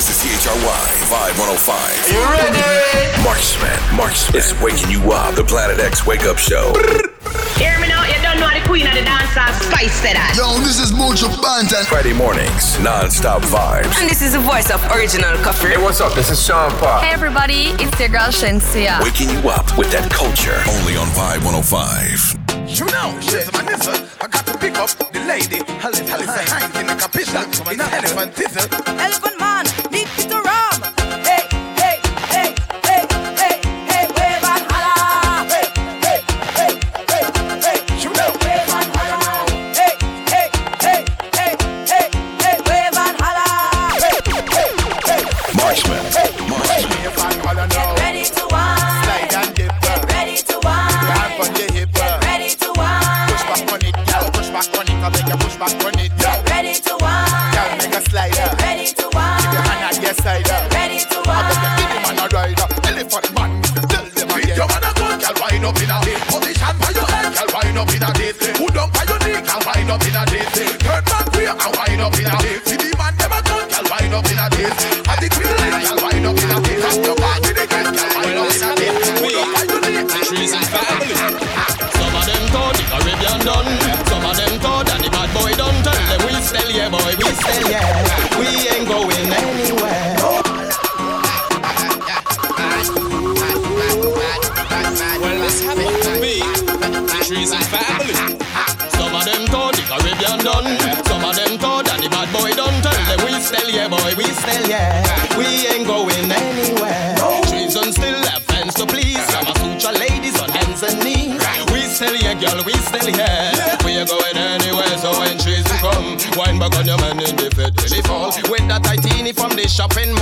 This is CHRY oh Five 105. You ready? Marksman. Marksman. It's waking you up. The Planet X Wake Up Show. Hear me now. You don't know the queen of the dancers. Spice said that. Yo, this is Mucho Bantan. Friday mornings. Non-stop vibes. And this is the voice of original coffee. Hey, what's up? This is Sean Paul. Hey, everybody. It's your girl, Shensia. Waking you up with that culture. Only on Vibe 105. You know, she's. I got to pick up the lady. Her little hand in a capital. In an elephant tizzle. Elephant man. back on your man in the fall. When that I teeny from the shopping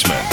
Mixman.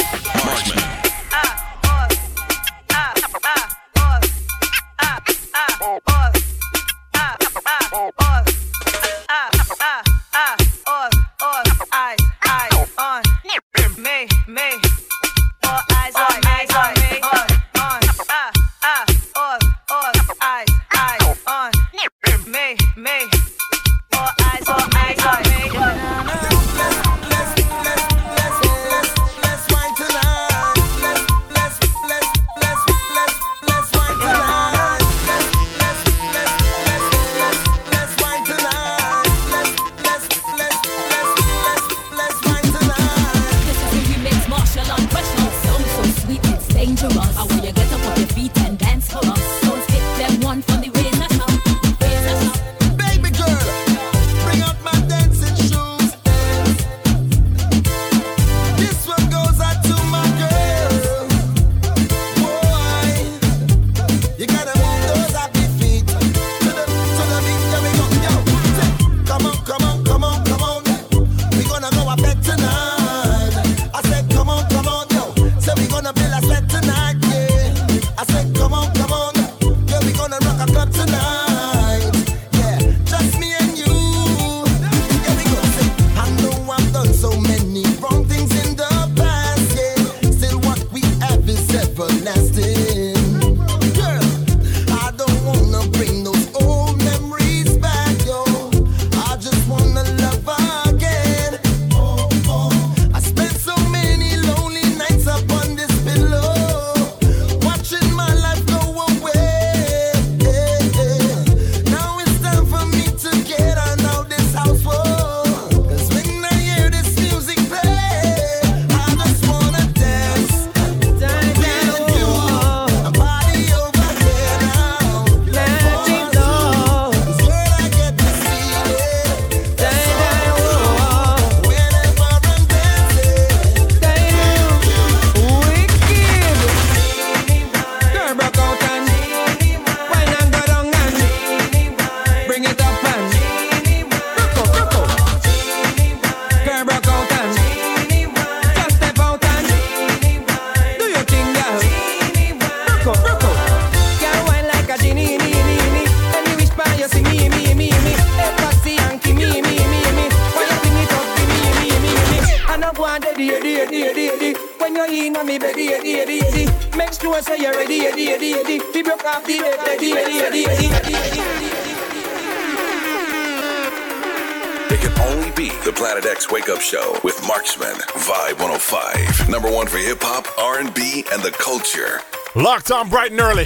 Locked on bright and early.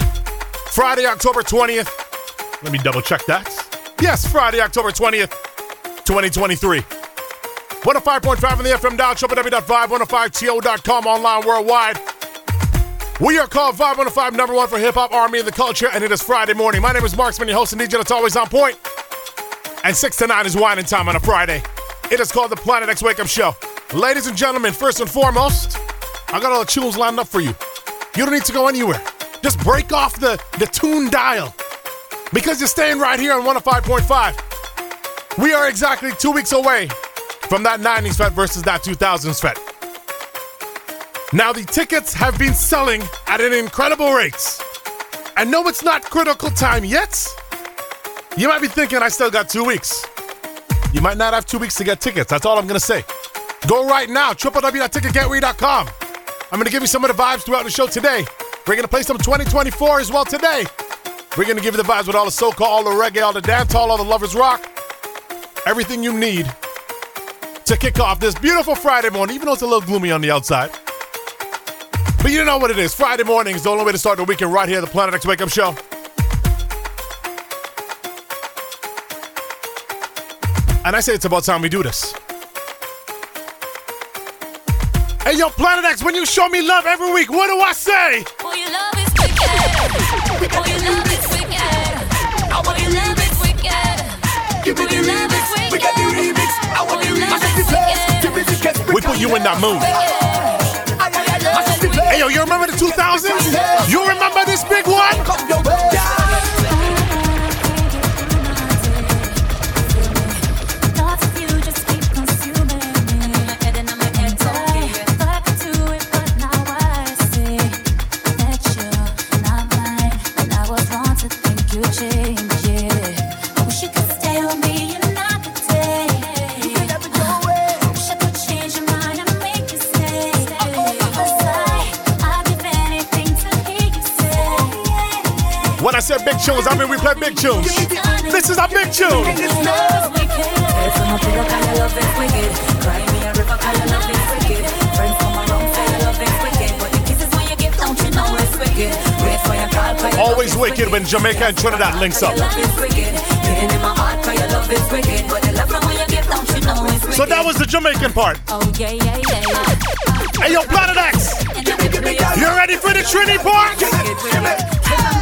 Friday, October 20th. Let me double check that. Yes, Friday, October 20th, 2023. 105.5 on the FM dial, www.vibe105to.com, online worldwide. We are called Vibe 105, number one for hip hop, R&B, and the culture, and it is Friday morning. My name is Marksman, your host and DJ that's always on point. And 6 to 9 is wining time on a Friday. It is called the Planet X Wake Up Show. Ladies and gentlemen, first and foremost, I got all the tunes lined up for you. You don't need to go anywhere. Just break off the, the tune dial because you're staying right here on 105.5. We are exactly two weeks away from that 90s Fed versus that 2000s Fed. Now, the tickets have been selling at an incredible rate. And no, it's not critical time yet. You might be thinking I still got two weeks. You might not have two weeks to get tickets. That's all I'm going to say. Go right now, www.ticketgateway.com. I'm going to give you some of the vibes throughout the show today. We're going to play some 2024 as well today. We're going to give you the vibes with all the soca, all the reggae, all the dancehall, all the lovers rock. Everything you need to kick off this beautiful Friday morning, even though it's a little gloomy on the outside. But you know what it is. Friday morning is the only way to start the weekend right here at the Planet X Wake Up Show. And I say it's about time we do this. Hey, yo, Planet X, when you show me love every week, what do I say? Oh, your love is wicked. Oh, your love is wicked. Oh, your love is wicked. Give me the remix. We got the remix. I want the remix. Give me the catch. We put you in that mood. Hey, yo, you remember the 2000s? You remember this big one? tunes. I mean, we play big tunes. This is a big tune. Always wicked when Jamaica and Trinidad links up. So that was the Jamaican part. Hey, yo, Planet X! You ready for the Trini part?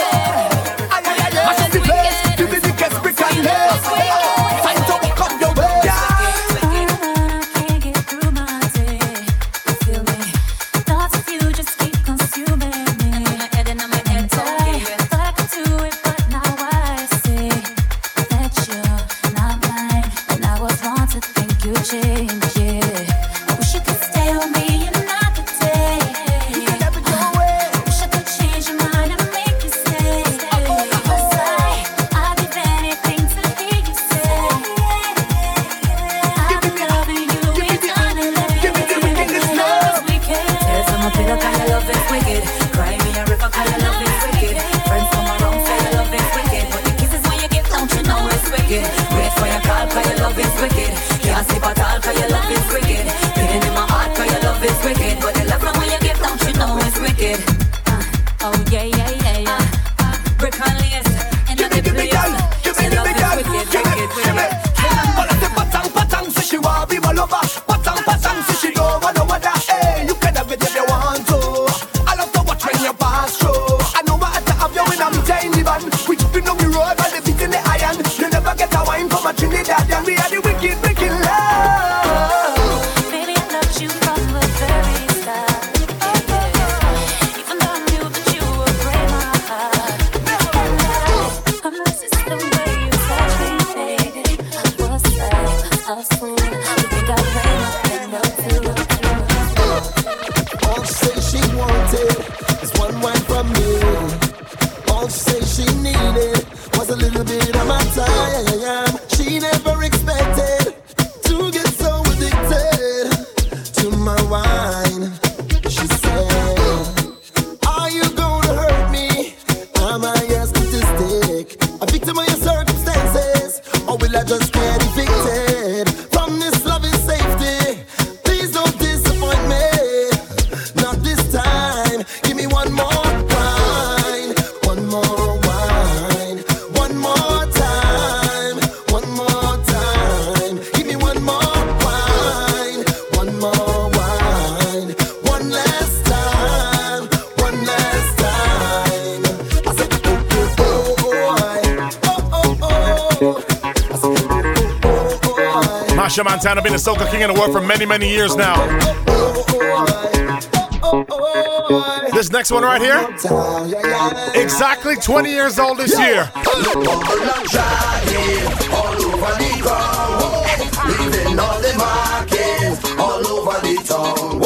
Soca King of the World for many, many years now. This next one right here, exactly 20 years old this year. all over the town.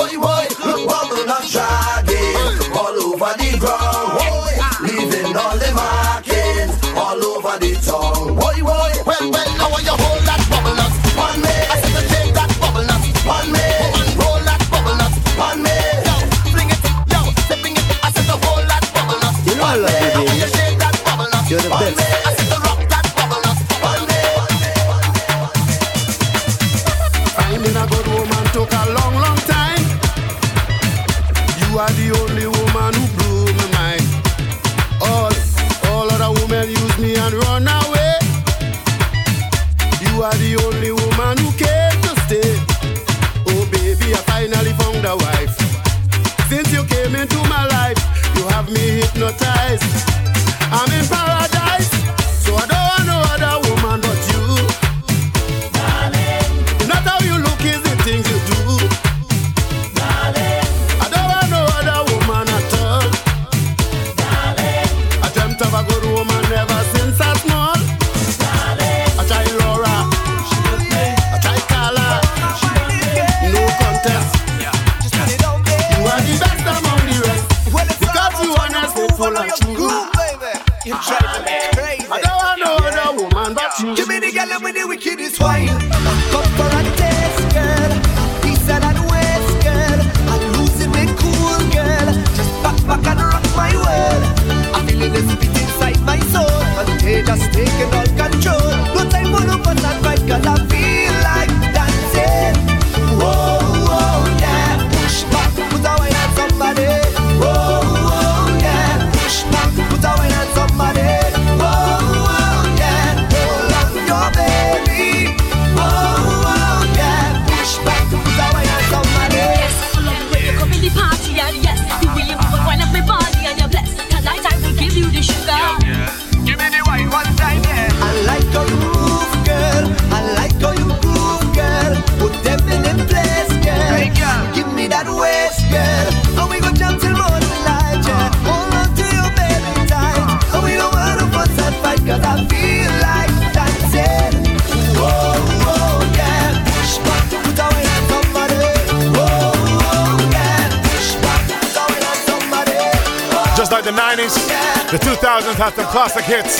classic hits.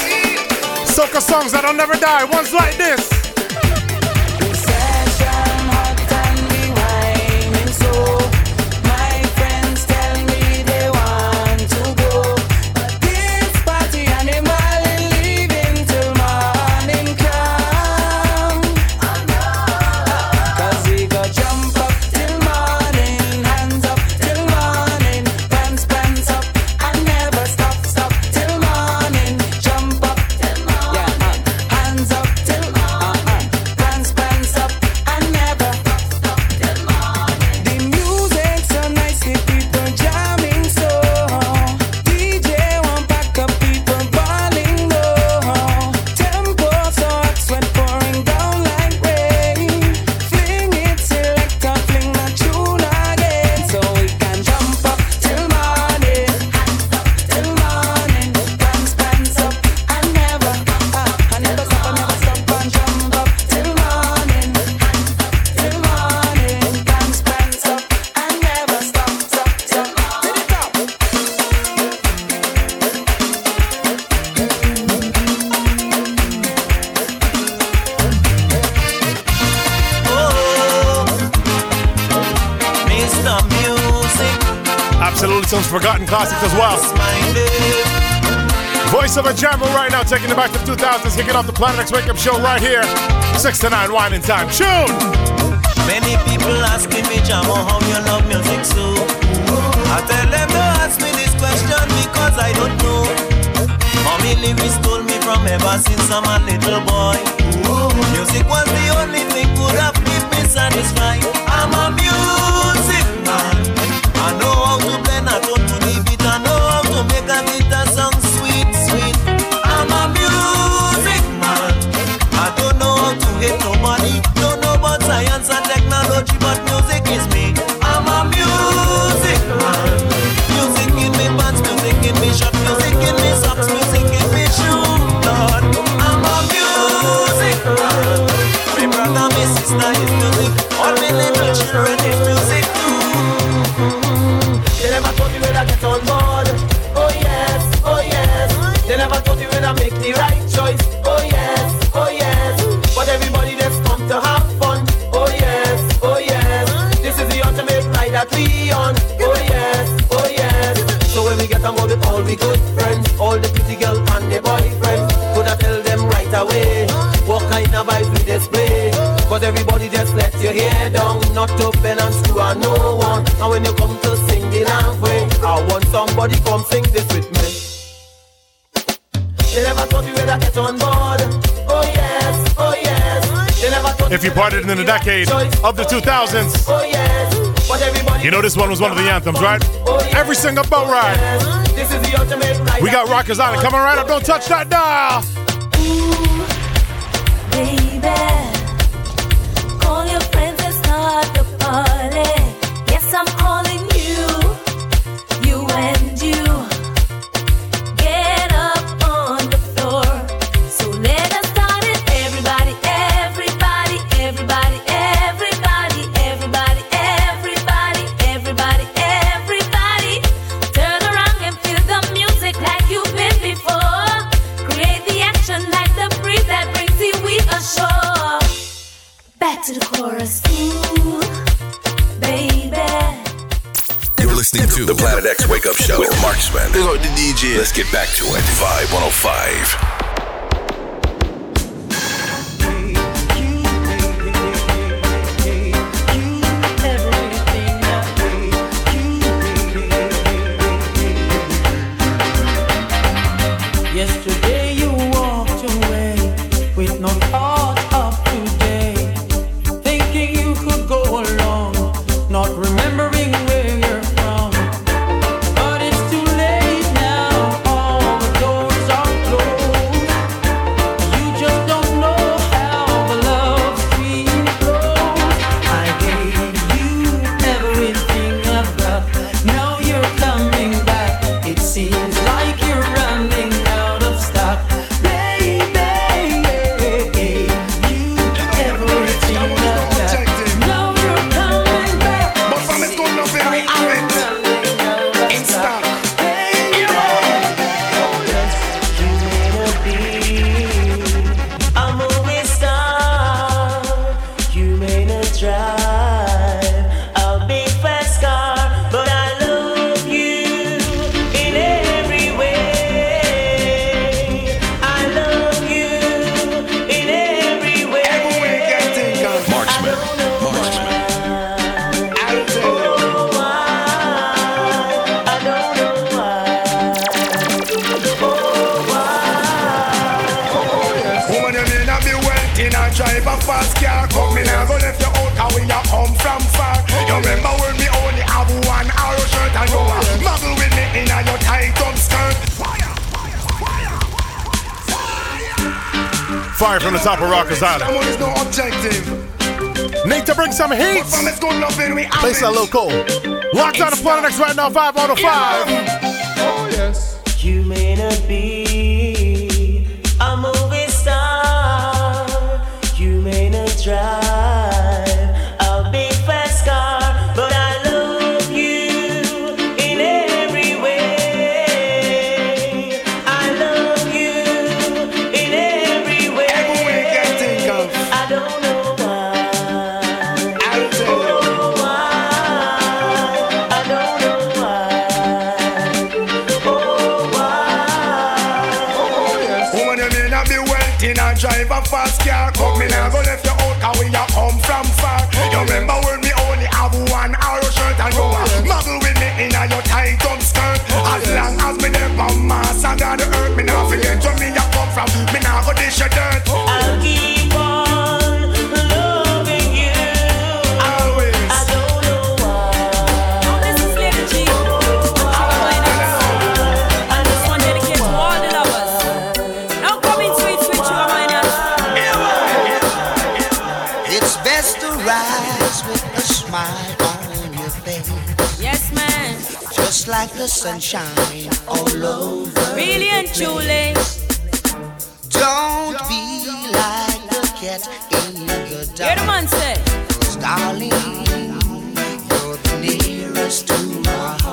Soca songs that'll never die. One's like Latin classics as well. Voice of a Jammer right now, taking it back to the 2000s, kicking off the Planet X Wake Up Show right here. 6 to 9 wining time. Tune! Many people asking me, Jamo, how you love music so? I tell them to ask me this question because I don't know. Mommy lyrics told me from ever since I'm a little boy. Music was the decade of the 2000s. You know this one was one of the anthems, right? Every single boat ride. We got Rockers Island coming right up. Don't touch that dial. Ooh, baby. shit. Let's get back to it. X right now, 5105. Drive a fast car. Come me now, go left you out, cause we a come from far. You remember when me only have one arrow shirt and you a muggle with me in a your tight up skirt. As long as me there on Mars and the earth, me not forget where me a come from. Me not go dish your dirt. The sunshine all over. Really and truly. Don't be like the cat in the dark. Hear the man say. Cause darling, you're the nearest to my heart.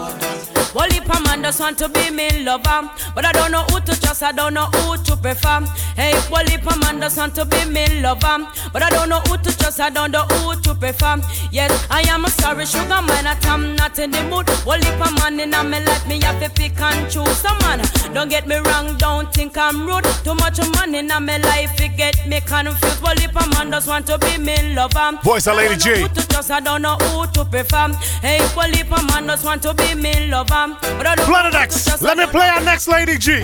Well, if a man just want to be me lover, but I don't know who to trust, I don't know who to prefer. Hey, well, if a man just want to be me lover, but I don't know who to trust, I don't know who to prefer. Yes, I am a sorry sugar man, that I'm not in the mood. Well, if a man in a me life, me have to pick and choose. Some man, don't get me wrong, don't think I'm rude. Too much money in a me life, it get me confused. Well, if a man just want to be me lover, Voice of I Lady G. who to trust, I don't know who to prefer. Hey, well, if a man just want to be me lover, Planet X, let me play our next Lady G.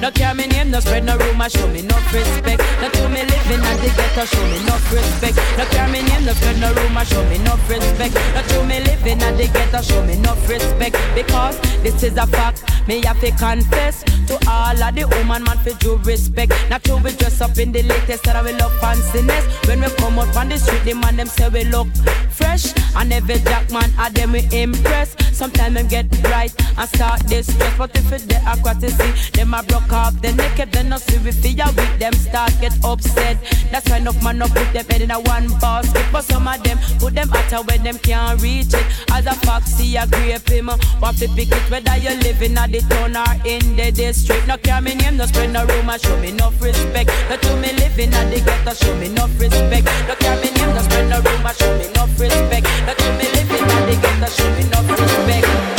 no care me name, no spread no rumor, show me no respect. No to me living at the ghetto, show me no respect. No care me name, no spread no rumor, show me no respect. No to me living at the ghetto, show me no respect. Because this is a fact, me have to confess to all of the woman man for due respect. Not to we dress up in the latest that we love fanciness. When we come out on the street, the man them say we look fresh. And every jack man at them we impress. Sometimes them get bright and start distress. But if it they aqua to see, them a broke off the naked, then no see we fear with them start get upset. That's why enough man no put them head in a one basket. But some of them put them out where them can't reach it. As a foxy, a grape him. Uh, what to pick it whether you living at the town or in the district. No care me name, no spread no rumor, show me enough respect. No to me living at the ghetto, show me enough respect. No care me name, no spread no rumor, show me enough respect. No to me living at the ghetto, show me enough respect.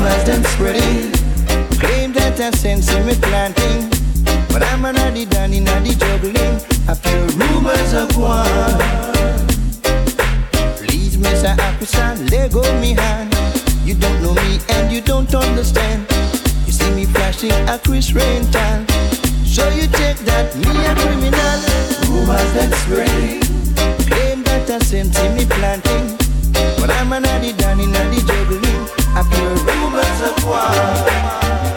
Rumors them spreading, claim that I sense me planting. But I'm addy done in the juggling. I feel rumors of one. Please, Mr. Officer, let go me hand. You don't know me and you don't understand. You see me flashing a Chris Rental. So you take that me a criminal. Rumors that spreading, claim that I sense me planting. But I'm addy done in the juggling. I feel rumors of war.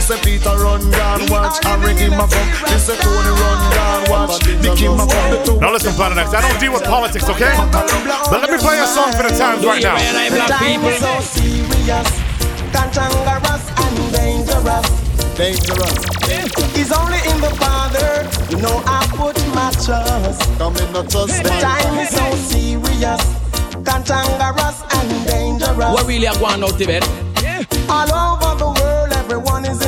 Cycle down. Peter run down, watch Harry him a come. Me say Tony run down, watch Nicky ma come. Now listen, Planet X, I don't deal with politics, okay? But let me play a song for the times right now. The time is so serious, cantankerous and dangerous. Dangerous. It's only in the Father, you know I put my trust. Come in the trust. The time is so serious, cantankerous and dangerous. What really are going out there? All over the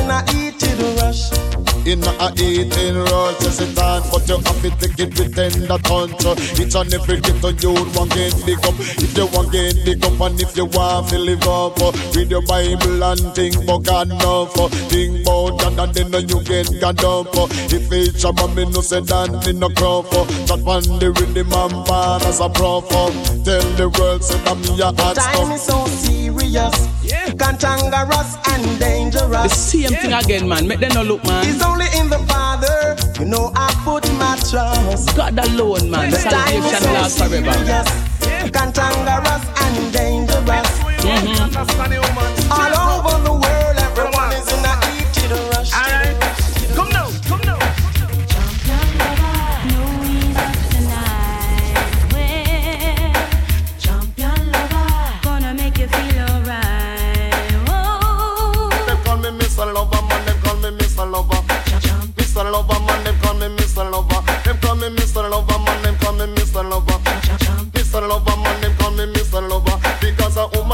is in a heated rush. In a eating rush, yes it on But you have to take it with tender touch Each and every ghetto youth want get big up. If you want get big up and if you want to live up uh, Read your Bible and think about God enough uh, Think about God and then you get God up. Uh, If it's a man, me no say that me no crop uh, That one the rhythm and born as a prof. Uh, Tell the world say that me a hot Time is stuff so serious, cantankerous and dangerous. The same thing again, man. Make them no look, man. Only in the Father, you know I put my trust. God alone, man. The Salvation lasts forever. serious, cantankerous and dangerous. Mm-hmm. All over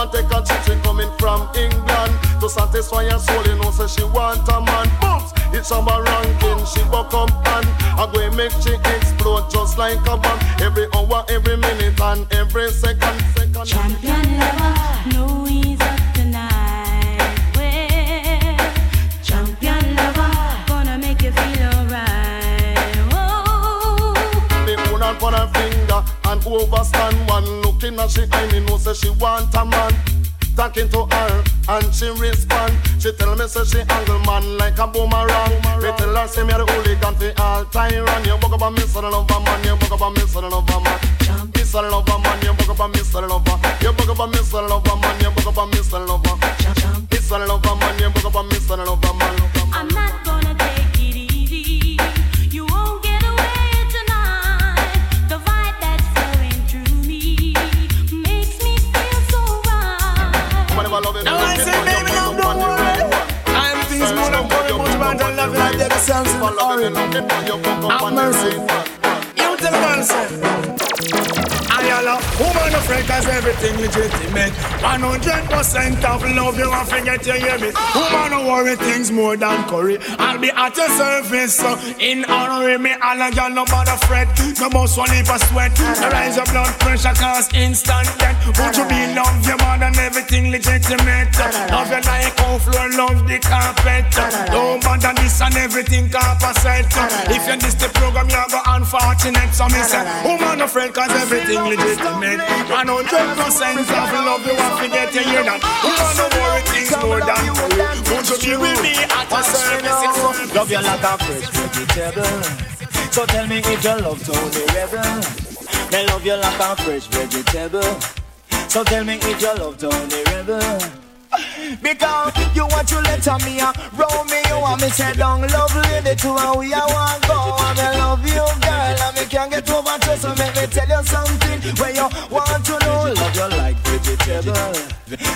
woman take a trip, she coming from England to satisfy her soul. You know, say she want a man. Booms, it's my ranking. She buck up and I go and make she explode just like a bomb. Every hour, every minute, and every second. second. Champion looking she eye me know say she want a man. Talking to her and she respond. She tell me say she angle man like a boomerang. Me tell her say me a the hooligan fi all run you buck up a miss lover man. You buck up a miss lover man miss lover man you buck up a miss lover you buck up a miss lover man. You buck up a miss lover miss lover man you buck up a miss lover man. I'm not gonna Whenever love it, Now I say, baby, love don't worry. I'm things more than worry much man than love like the sounds in the orange. Have mercy. You tell man say. Ayala, woman afraid cause everything legitimate 100% of love you want forget you hear me? Woman don't worry things more than curry. I'll be at your service so in honor of me All a girl no bother fret. No most one if a sweat. The rise of blood pressure cause instant death. Would you be love your more than everything legitimate Love you like how floor love the carpet. Don't bother this and everything composite If you miss the program you go unfortunate So me say woman afraid cause everything legitimate 100% of love you want to get you hear that Woman don't worry things more than worry Won't you be with me at a service Love you like a fresh vegetable. So tell me if you love Tony Rebel. Me love you like a fresh vegetable. So tell me if you love Tony Rebel. Because you want to let me a roll me, you want me say down love lady to and we a want go and me love you girl and me can't get over to so make me tell you something where you want to know love you like vegetable.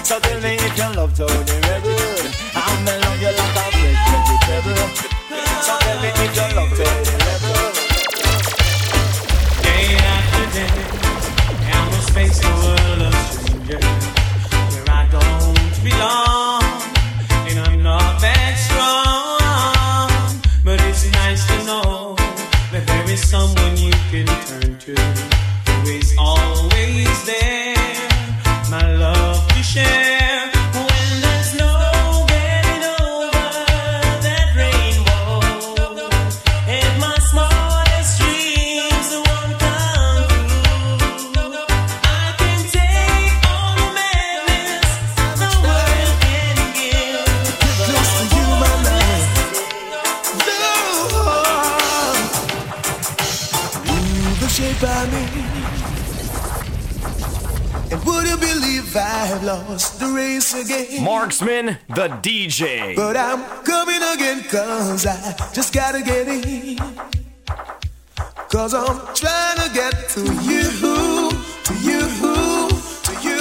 So tell me if you love Tony Rebel and me love you like a fresh vegetable. So tell me if you love Tony Rebel. Day after day, I must face the world of strangers who is always there, my love to share. Lost the race again? Marksman, the DJ. But I'm coming again cause I just gotta get in. Cause I'm trying to get to you, to you, to you.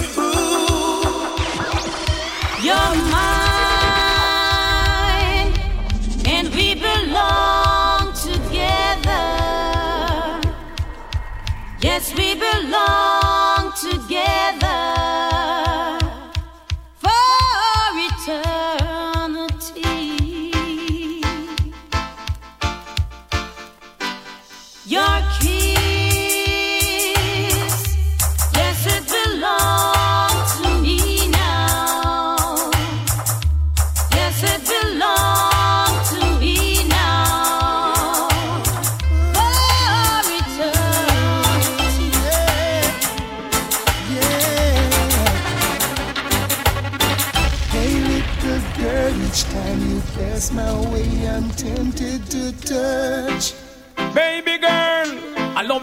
You're mine, and we belong together. Yes, we belong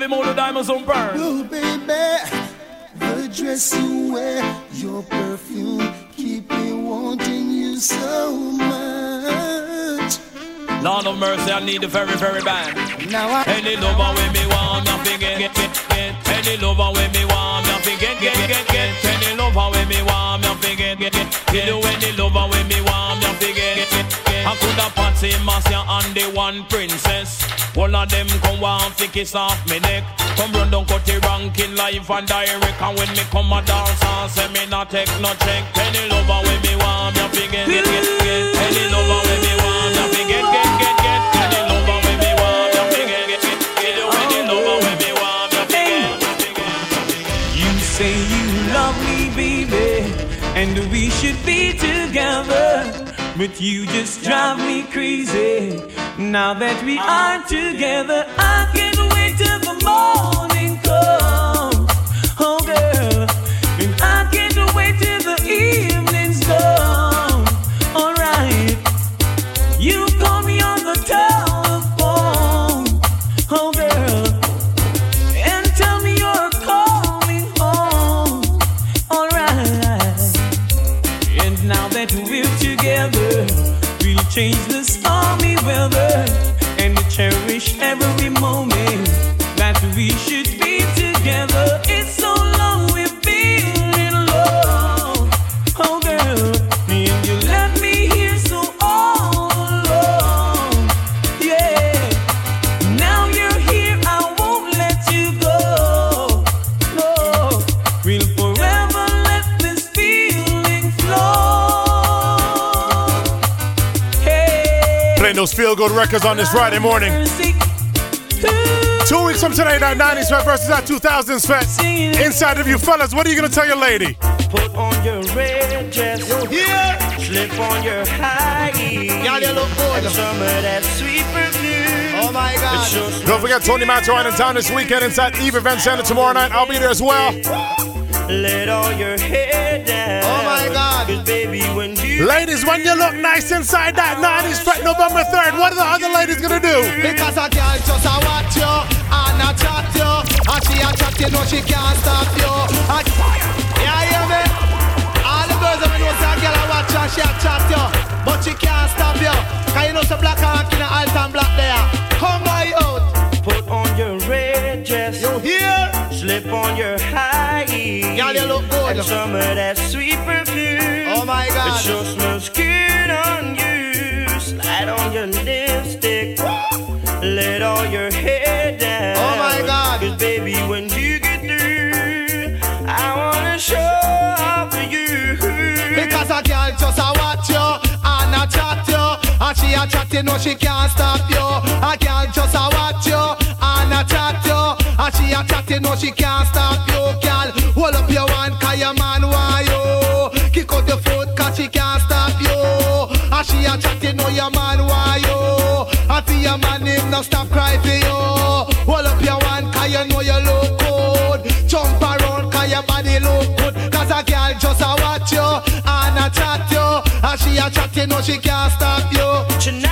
him all the diamonds on burn. Oh, baby, the dress you wear, your perfume, keep me wanting you so much. Lord of mercy, I need the very, very bad. Now I Any lover with me want fi get, get, get, get. Any lover with me want fi get, get, get, get. Any lover with me want fi get, get, get. You do any lover with me want fi get, get, get. I coulda Patsy, Marcia and the one princess. All of them come want fi kiss off me neck. Come run down cut the ranking live and direct. And when me come a dance and say me not take no check. Any lover with me want me fi get, get, get. Any lover with me want me fi get, get, get, get. Any lover with me want me fi get, get, get. You say you love me, baby, and we should be together. But you just drive me crazy. Now that we are together, I can't wait till the morning comes. Oh, girl, and I can't wait till the evening's change the stormy weather. And cherish every moment those feel good records on this Friday morning. Two weeks from tonight, that 90s Fest versus that 2000s Fest. Inside of you fellas, what are you going to tell your lady? Put on your red dress. Yeah. Slip on your high heels. Y'all, you look good. And some of that sweet perfume. Oh my God. It sure Don't forget Tony Matterhorn in town this weekend inside Eve Event Center tomorrow night. I'll be there as well. Let all your hair down. Ladies, when you look nice inside that 90s Fest November 3rd, what are the other ladies going to do? Because a girl just a watch you and a chat you And she a chat you know she can't stop you and, Yeah, hear me? All the girls that know say a girl a watch you and she a chat you But she can't stop you Cause you know some black and in a Alton black there Come by out put on your red dress. You hear? Slip on your high heels. Y'all, look good. And some of that sweet perfume. Oh my It God sure smells good on you. Slide on your lipstick. Let all your hair down. Oh my God. Cause baby, when you get through, I wanna show off for you. Because a girl just a watch you and a chat you And she a chat you know she can't stop you A girl just a watch you and a chat you And she a chat you know she can't stop you Girl, hold up your your man want you Kick out your foot cause she can't stop you. And she a chat you know your man want you And ah, for your man him no stop cry for you. Hold up your hand cause you know you look good. Jump around cause your body look good. Cause a girl just a watch you and a chat you. And she a chat you know she can't stop you. Tonight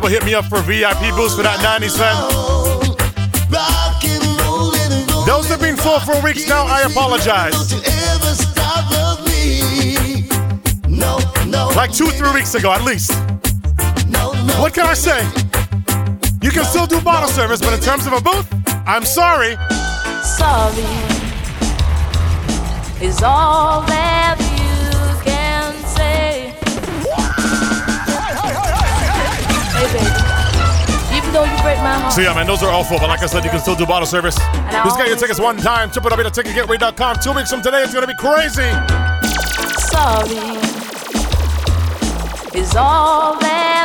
people hit me up for VIP boost for that 90s fan. Those have been full for weeks now. I apologize. Like two, three weeks ago, at least. What can I say? You can still do bottle service, but in terms of a booth, I'm sorry. Sorry is all that Hey, baby. Even though you break my heart. So yeah, man, those are all full. But like I said, you can still do bottle service. Just get your tickets one time. www.ticketgateway.com. Two weeks from today, it's gonna be crazy. sorry is all that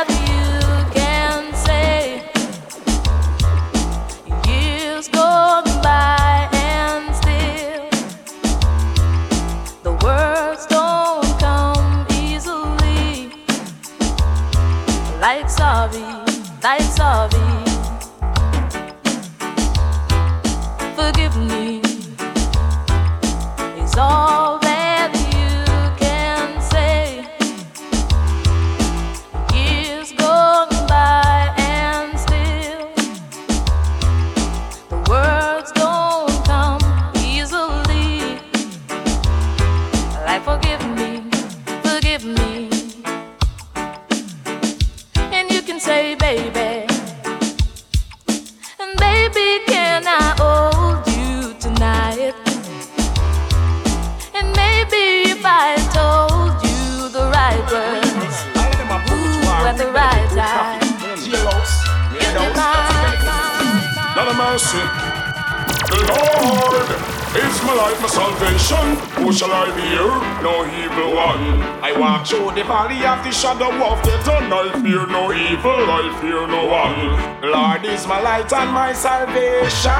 of the shadow of death, and I fear no evil. I fear no one. Lord is my light and my salvation.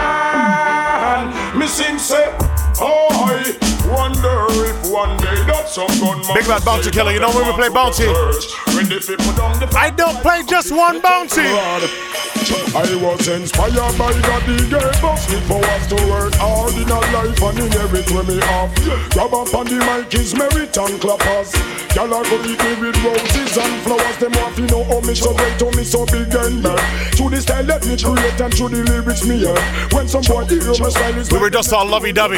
Me sing say, oh I wonder if one day that some gunman. Big bad bounty killer. You know when we play bounty? When the people down the I don't play just one bounty. I was inspired by God, He gave us the powers to work hard in our life and in every way me have. Grab up on the mic is merit and clappers. Y'all are gonna eat me with roses and flowers. Them want to know how me so great, how me so big and bad. To the style let me create and to the lyrics me hear. When some boy hear my style is We were just all lovey dovey.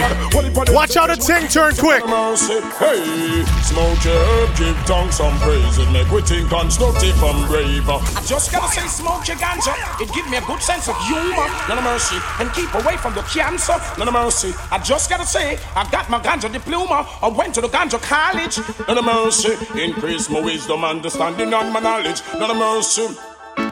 Watch out, a ting turn quick. Hey, smoke your herb, give tongue some praise and make we think constructive and brave. I just gotta say, smoke your ganja. It give me a good sense of humor. None of mercy. And keep away from the cancer. None of mercy. I just gotta say, I got my ganja diploma. I went to the ganja college. None of mercy, increase my wisdom, understanding, and my knowledge. None of mercy.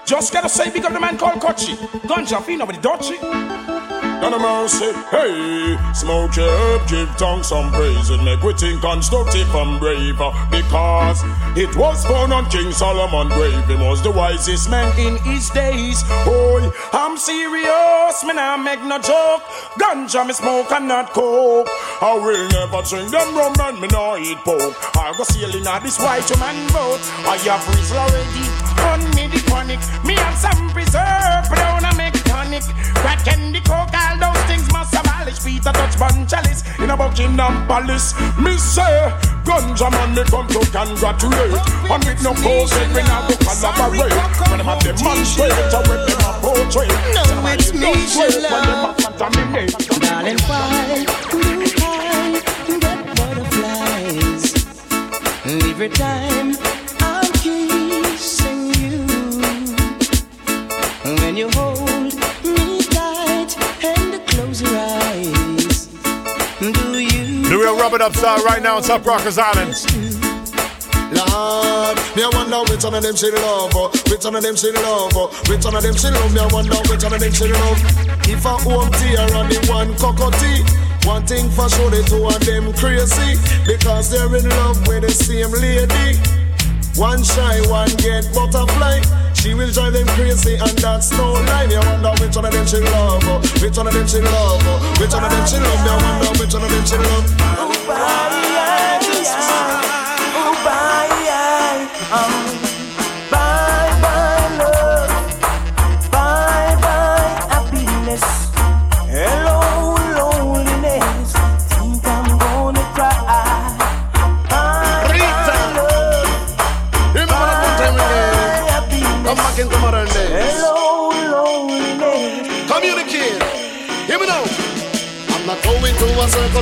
Just gotta say, big up the man called Kochi. Ganja, feel nobody dodgy. None of mercy, hey, smoke your herb, give tongue some praise and make we constructive and brave. Uh, because it was found on King Solomon grave, he was the wisest man in his days. Boy, I'm serious, man, I make no joke. Ganja me smoke and not coke. I will never drink them rum and me no eat pork. I go sailing on this white man boat. I have reason already on me the chronic. Me have some preserve, but don't I make tonic. Crack candy, coke, all those things must abolish. Peter Tosh bun chalice in a Buckingham Palace. Me say, ganja man, me come to congratulate. And with no bullshit, we now go collaborate. When them have demonstrate, I with them a portray. No, it's me, When them Shalom. a contaminate. Darling, why do I get butterflies every time you hold me tight and close your eyes, do you? The real rub it up star right now on Top Rockers Island. Lord, me I wonder which one of them she love, oh. which one of them she love, oh. which one of them she love. Me I wonder which one of them she love. If I home tea and the one cockatoo, one thing for sure the two of them crazy because they're in love with the same lady. One shy, one get butterfly. She will drive them crazy and that's no lie. Me wonder which one of them she love, oh. which one of them she love, oh. which one of them she love. Me wonder which one of them she love. Bye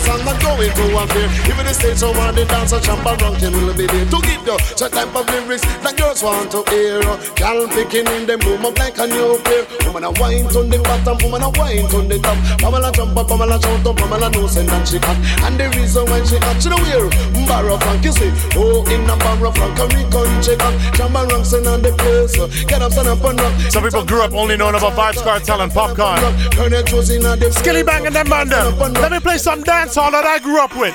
song and going to one fair. Even the stage so on the dance, a champ and ranking will be there to give you such type of lyrics that girls want to hear. Girl picking in them boom up like a nuclear. Woman a wine on the bottom, woman a wine on the top. Pamela jump up, Pamela shout up, Pamela send and she hot. And the reason why she hot, she know wear Barrow Frank, you see. Oh, in a Barrow Frank, a recon check on. Jam and ranks in on the place. Get up, stand up and rock. Some people grew up only knowing about Vybz Kartel and Popcaan. Skilly Bang and them man. Let me play some dance hall that I grew up with.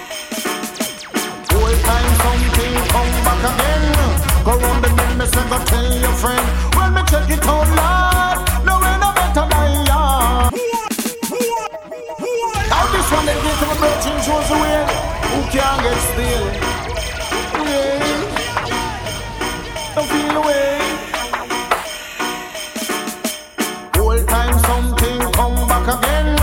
Whole time something come back again. Go round the bend, me say go tell your friend. When me check it out, Lord, no way no better than ya. Now this one they give to my virgin shows the way. Who can't get still? Yeah. Don't feel the way. Whole time something come back again.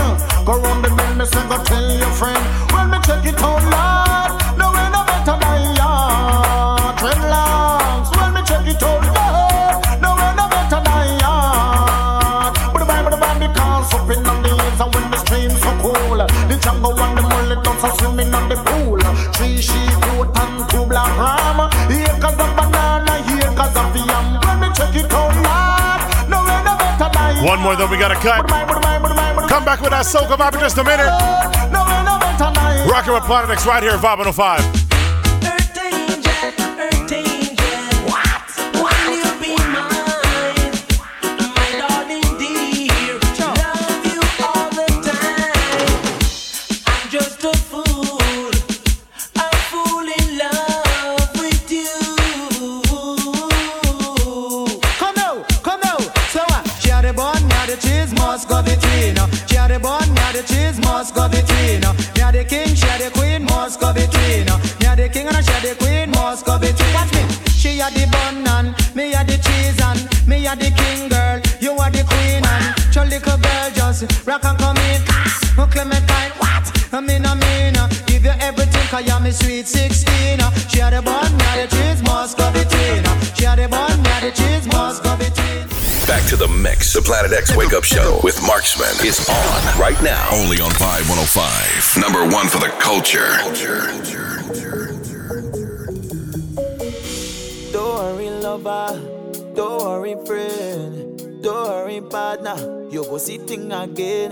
Go round the me say go tell your friend. When me check it out, Lord, no way no better than ya. Dreadlocks, when me check it out, Lord, no way no better than ya. But the Bible, the Bible, because up in on the hills and when the streams so cool, the jungle and the mullet dogs are swimming on the pool. Three sheep, goat and two black ram. Acres of banana, acres of yam. When me check it out, Lord, no way no better than. One more that we gotta cut. Come back with that soca vibe in just a minute. Rocking with Planet X right here at Vibe 105. The mix. The Planet X Wake Up Show with Marksman is on right now. Only on Vibe 105. Number one for the culture. Don't worry, lover. Don't worry, friend. Don't worry, partner. You go see thing again.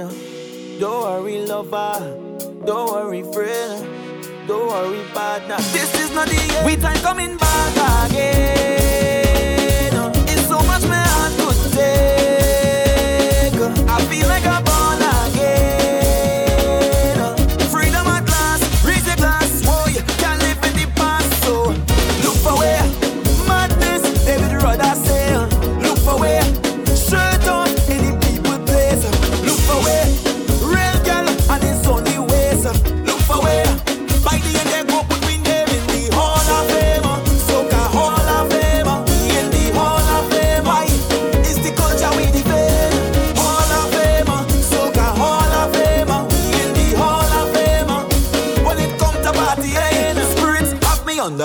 Don't worry, lover. Don't worry, friend. Don't worry, partner. This is not the end. We time coming back again. Heart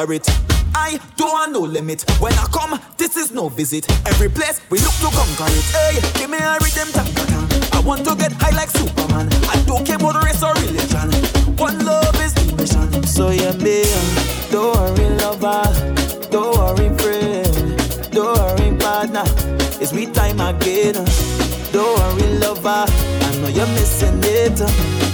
I don't want no limit. When I come, this is no visit. Every place we look to conquer it. Hey, give me a rhythm, ta I want to get high like Superman. I don't care about race or religion. One love is the mission. So yeah, me, uh, don't worry, lover. Don't worry, friend. Don't worry, partner. It's me time again. Uh. Don't worry, lover. I know you're missing it. Uh.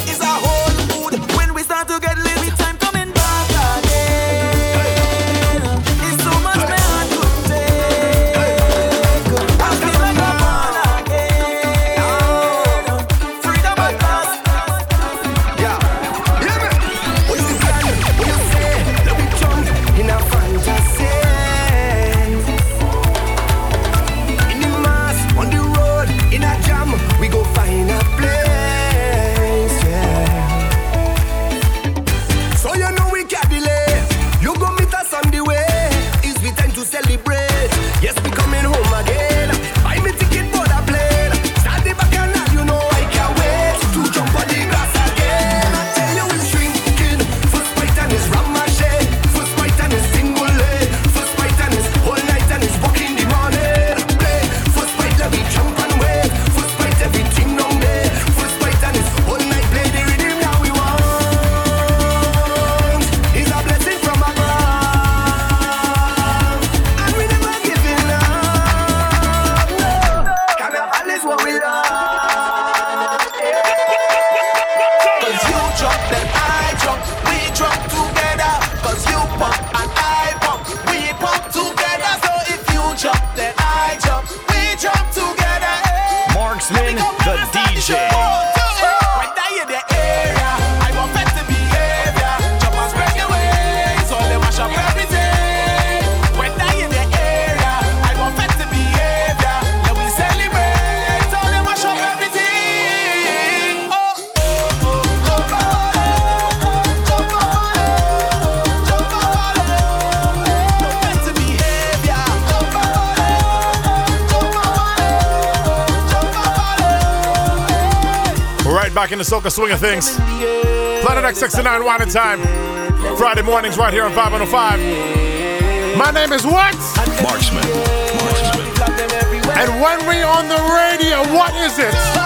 in the soca swing of things. Planet X69 Wine and Time. Friday mornings right here on 505. My name is what? Marksman. Marksman. And when we on the radio, what is it?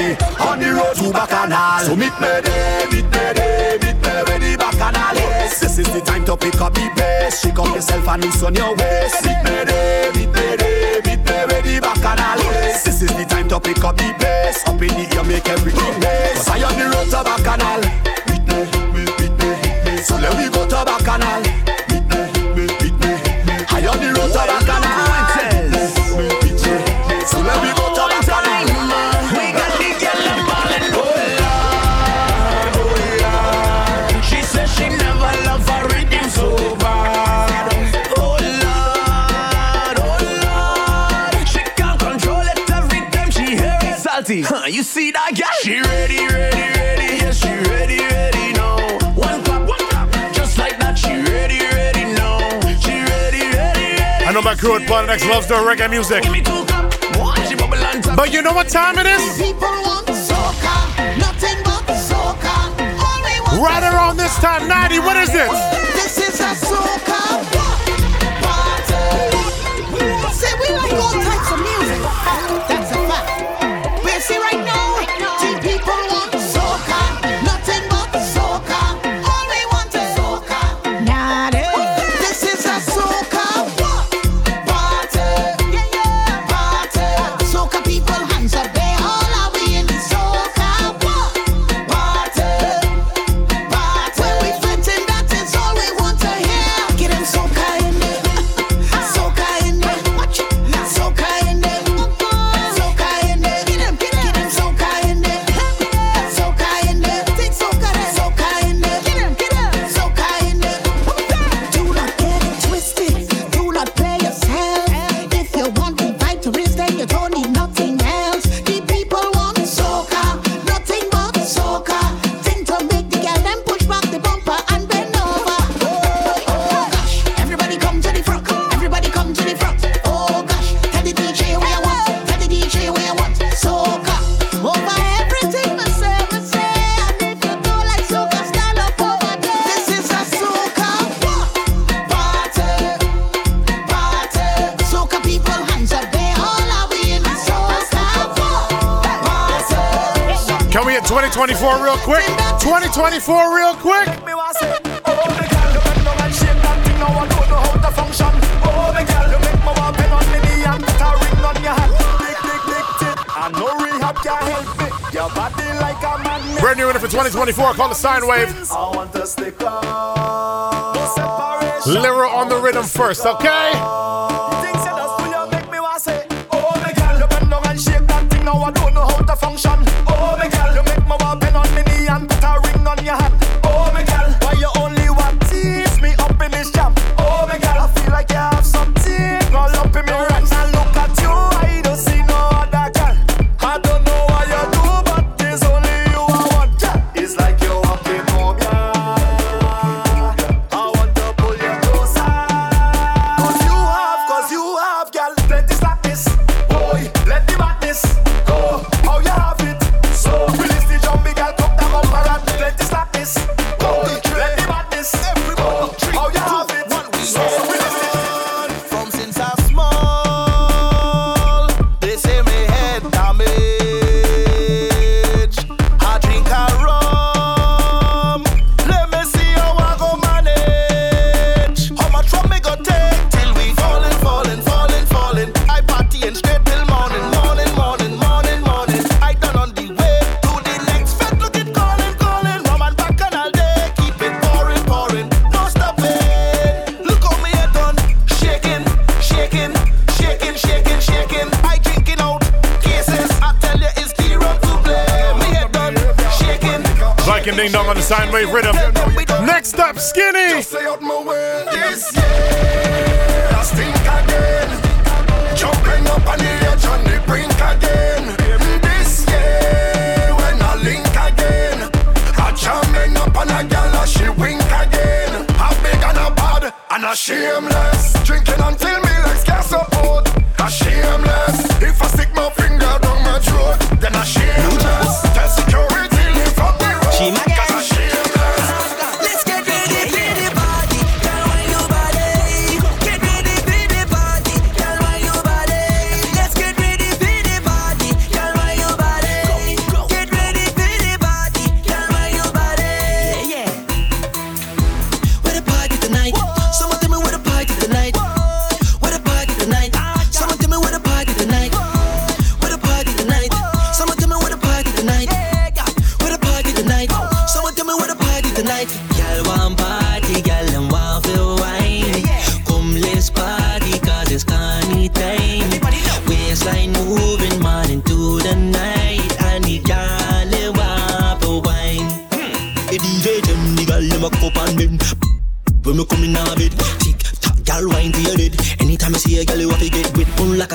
ready on the road to Bacchanal. So meet me there, meet me there, meet me where the Bacchanal is. This is the time to pick up the pace, shake up yourself and loose on your waist. Meet me there, meet me there, meet me where the Bacchanal is. This is the time to pick up the pace, up in the air make everything nice. Cause I on the road to Bacchanal. you see that girl? She ready, ready, ready, yes, she ready, ready now. One clap, one clap, just like that. She ready, ready now. She ready, ready, ready. I know my crew at Planet X loves their reggae music. Give me two cup, she bubble and top. But you know what time it is? People want soca, nothing but soca. All we want right around this time, 90, what is this? This is a soca. real quick. 2024 real quick. Brand new winner for 2024. Call the sine wave. Lyra on the rhythm first, okay?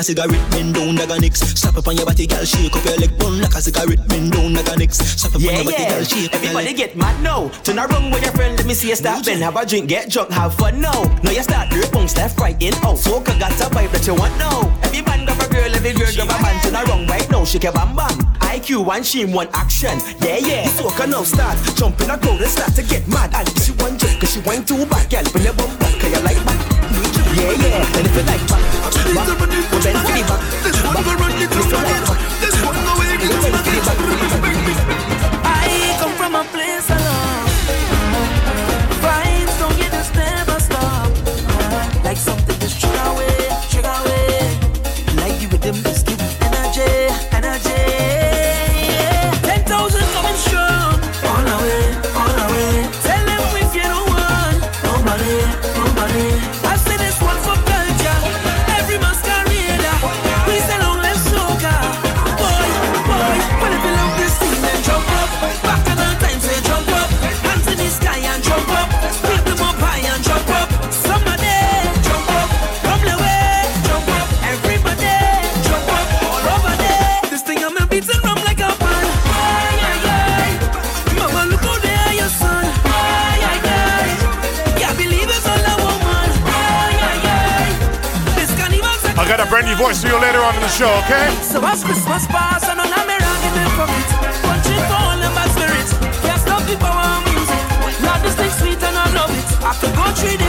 cigarette, bend down like a nix. Slap up on your body, girl, shake up your leg, bun like a cigarette, bend down like a nix. Slap up yeah, on your body, girl, shake up Everybody your leg. get mad now. Turn around with your friend, let me see you stop. Then have a drink, get drunk, have fun now. Now you start your punks left, right, in, out. Soca got a vibe that you want now. Every man grab a girl, every girl grab a man. Turn around right now, shake your bam bam. IQ one, she one action. Yeah, yeah. Soca now start. Jump in a crowd and start to get mad. And she one joke, cause she went too bad. Girl, bring your bum back, cause you like back. Yeah, yeah. And if you like back, Back, back, bend to the back. This one go run the find your voice for you later on in the show, okay? So as Christmas pass and on I'm in the pocket, punching for all my spirits. Can't stop the power music. Love this thing sweet and I love it. I could go through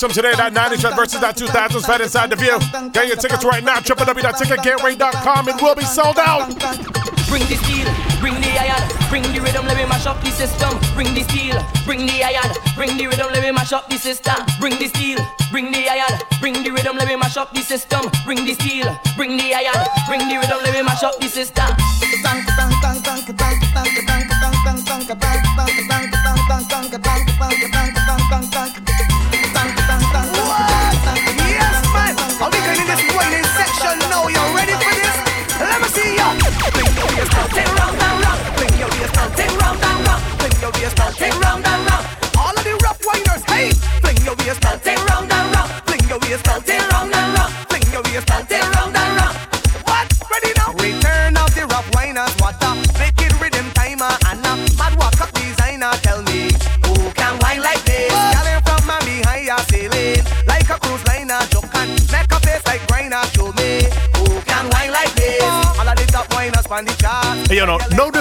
from today, that 90s versus that 2000s fed inside the view. Get your tickets right now, www.ticketgateway.com. It will be sold out. Bring the steel, bring the iron, bring the rhythm, let me mash up the system. Bring the steel, bring the iron, bring the rhythm, let me mash up the system. Bring the steel, bring the iron, bring the rhythm, let me mash up the system. Bring the steel, bring the iron, bring the rhythm.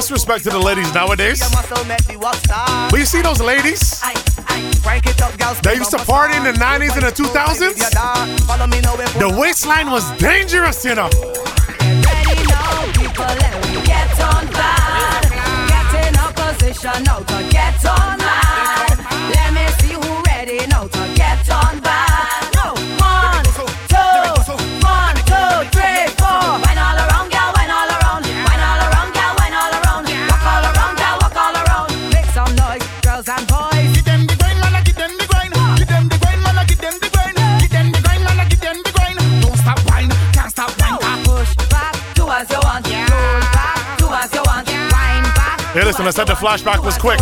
disrespect to the ladies nowadays. But you see those ladies? They used to party in the 90s and the 2000s. The waistline was dangerous, you know. Get on listen, I said the flashback was quick.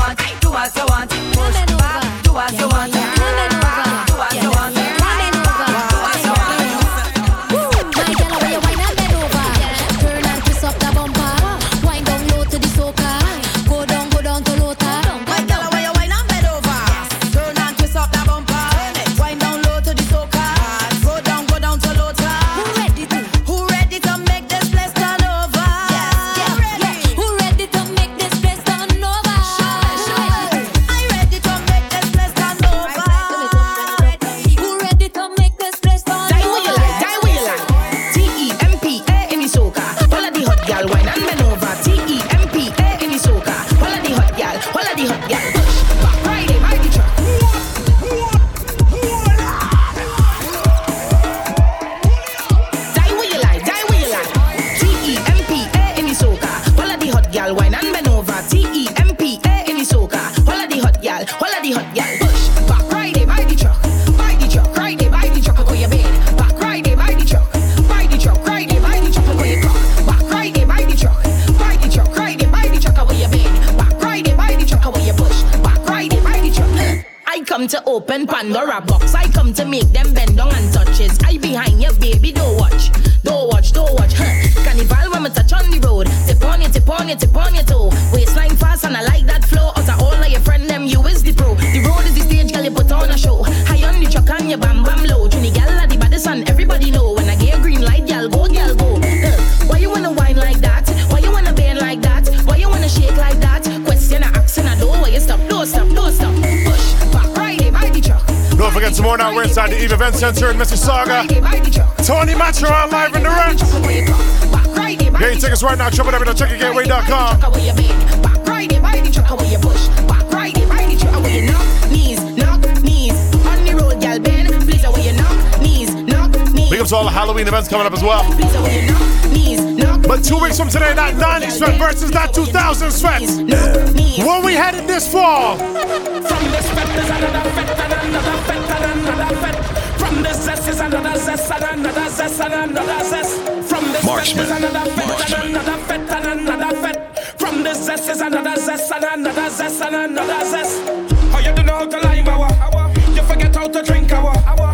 Check Back it, ride the truck away right away knock. Knees, knock, knees. On the road, gal bend. Please away knock. Knees, knock, knees. Big up to all the Halloween events coming up as well. Please away knock. Knees, knock. But two weeks from today, that 90 sweat versus that 2000 sweat. Where we headed this fall? From the specters another zest and another zest. How you do know how to lime our? You forget how to drink our.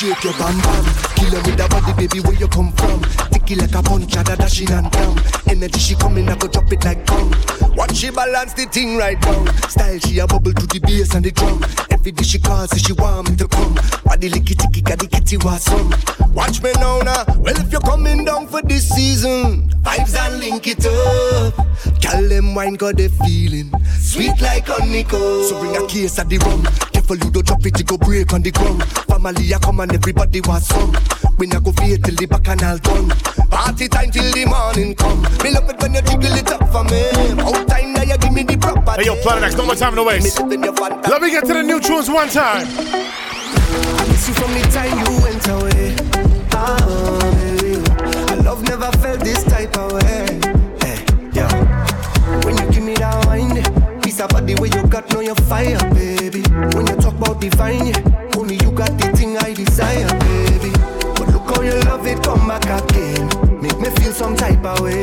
Shake your bam bam. Killer with that body, baby, where you come from? Ticky like a punch, da dashing and down. Energy she coming, I go drop it like bomb. Watch she balance the thing right down. Style she a bubble to the bass and the drum. Every day she calls, say she want me to come. Body licky ticky, got the kitty was some. Watch me now, now. Well, if you're coming down for this season, vibes and link it up. Call them wine, got the feeling. Sweet like honeycomb. So bring a case of the rum. Careful you don't drop it, it go break on the ground. Family a come and everybody was some. We not go fade till the bacchanal done. Party time till the morning come. Me love it when you jiggle it up for me. Out time now you give me the proper. Hey, yo, Planet X, no more time to waste. Let me get to the new tunes one time. I miss you from the time you went away. Ah. I love never felt this type of way. Body where you got know your fire, baby. When you talk about divine, yeah, only you got the thing I desire, baby. But look how you love it, come back again. Make me feel some type of way.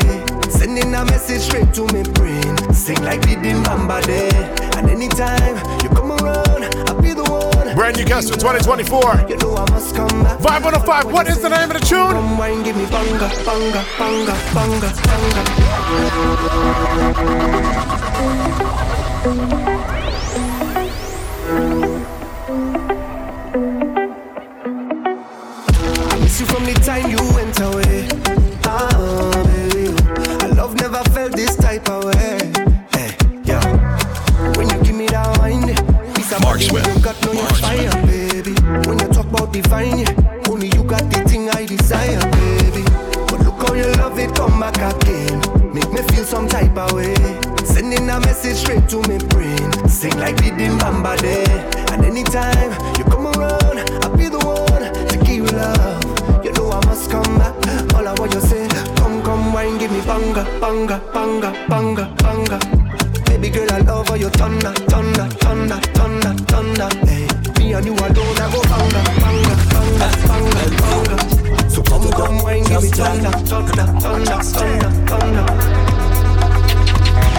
Sending a message straight to me brain. Sing like the Dimbamba day. And anytime you come around, I'll be the one. Brand new guest for 2024. You know I must come back. Vibe 105, what is the name of the tune? Come wine, give me banga, banga, banga, banga, I miss you from the time you went away. Ah, I love never felt this type of way. Hey, yeah. When you give me that wine, piece of body Marksman. you got no your fire, baby. When you talk about divine, yeah, only you got the thing I desire, baby. But look how you love it, come back me feel some type of way. Sending a message straight to me brain. Sing like the Dimbamba day. And anytime you come around, I'll be the one to give you love. You know I must come back. All I want you say, come, come, wine, give me banga, banga, banga, banga, banga. Baby girl, I love how you thunder, thunder, thunder, thunder, thunder. Hey, me and you alone, I go banga, banga, banga, banga, banga. So come, come, wine, give me thunder, thunder, thunder, thunder, thunder.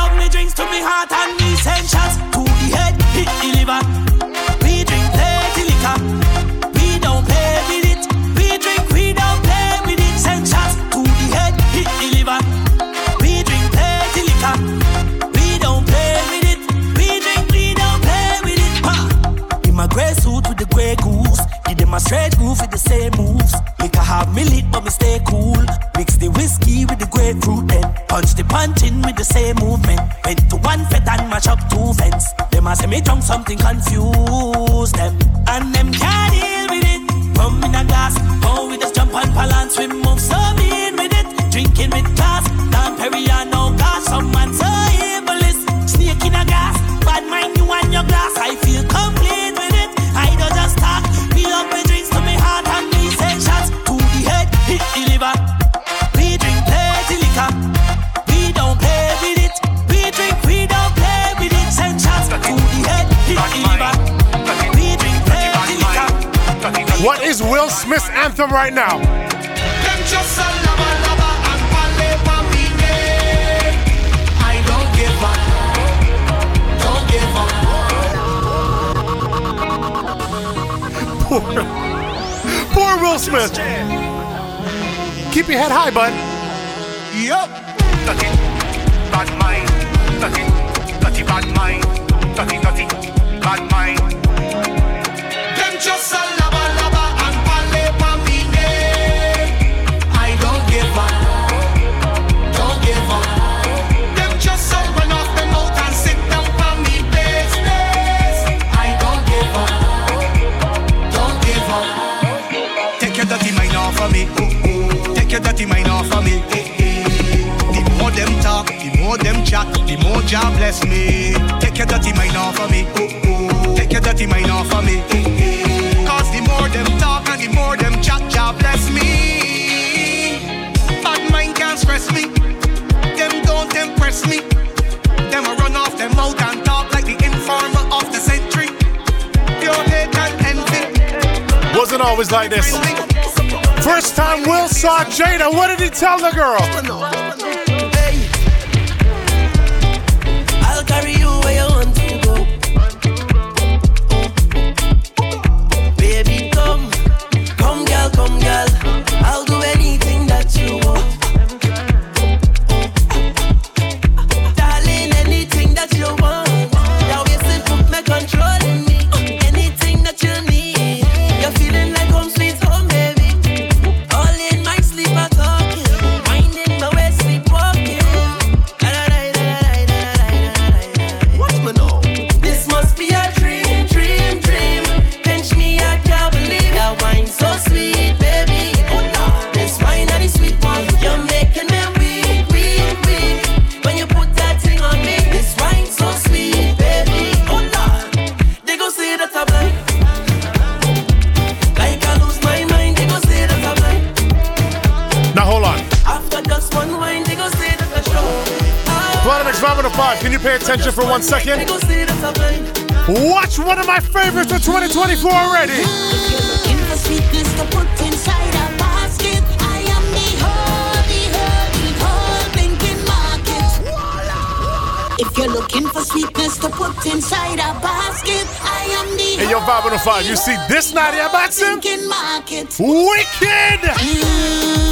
Love me drinks to me heart and me send to the head, hit the liver. We drink plenty liquor. We don't play with it. We drink, we don't play with it. Send to the head, hit the liver. We drink plenty liquor. We don't play with it. We drink, we don't play with it. Ha. In my grey suit with the grey goose. Give them a straight groove with the same moves. Liquor have me lit, but me stay cool. Up two fence. Them a say me drunk something confuse them, and them can't deal with it. Rum in a glass, oh we just jump and balance, we move so Christmas anthem right now. Poor, poor Will Smith. Keep your head high, bud. like this. First time Will saw Jada, what did he tell the girl? one second. Watch one of my favorites of 2024 already. If you're looking for sweetness to put inside a basket, I am the. Hey, yo, Bob on the. You see this Nadia Batson? Wicked. Mm.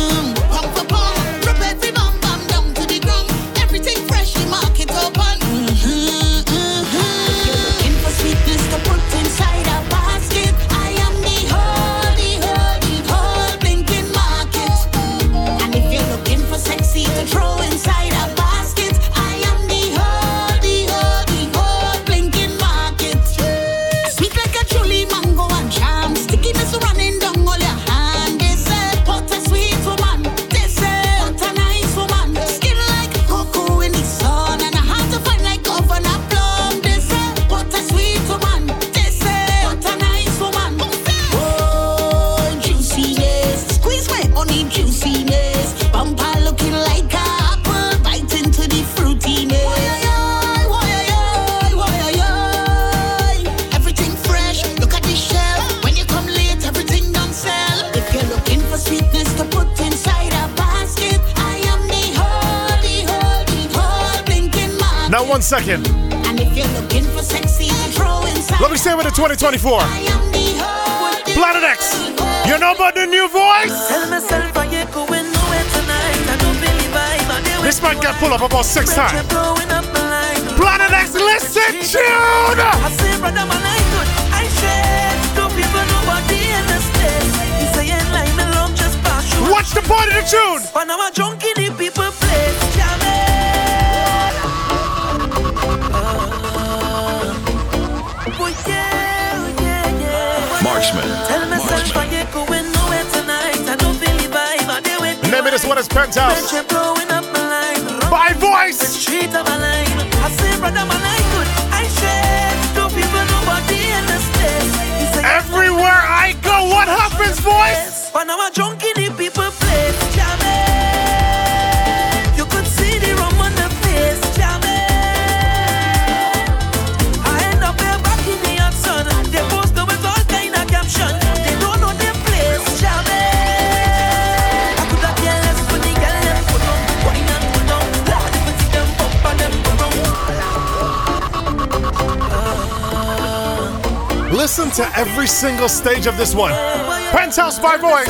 Listen to every single stage of this one. Penthouse by voice.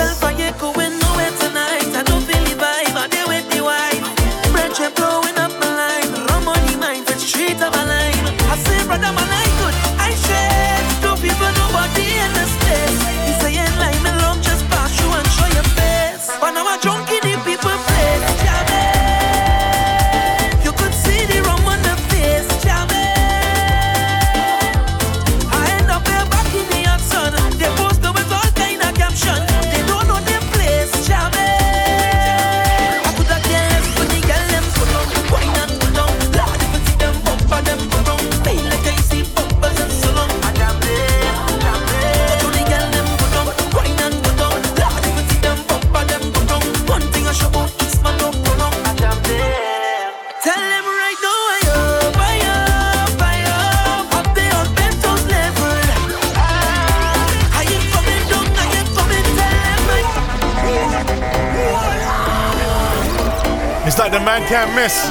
Can't miss.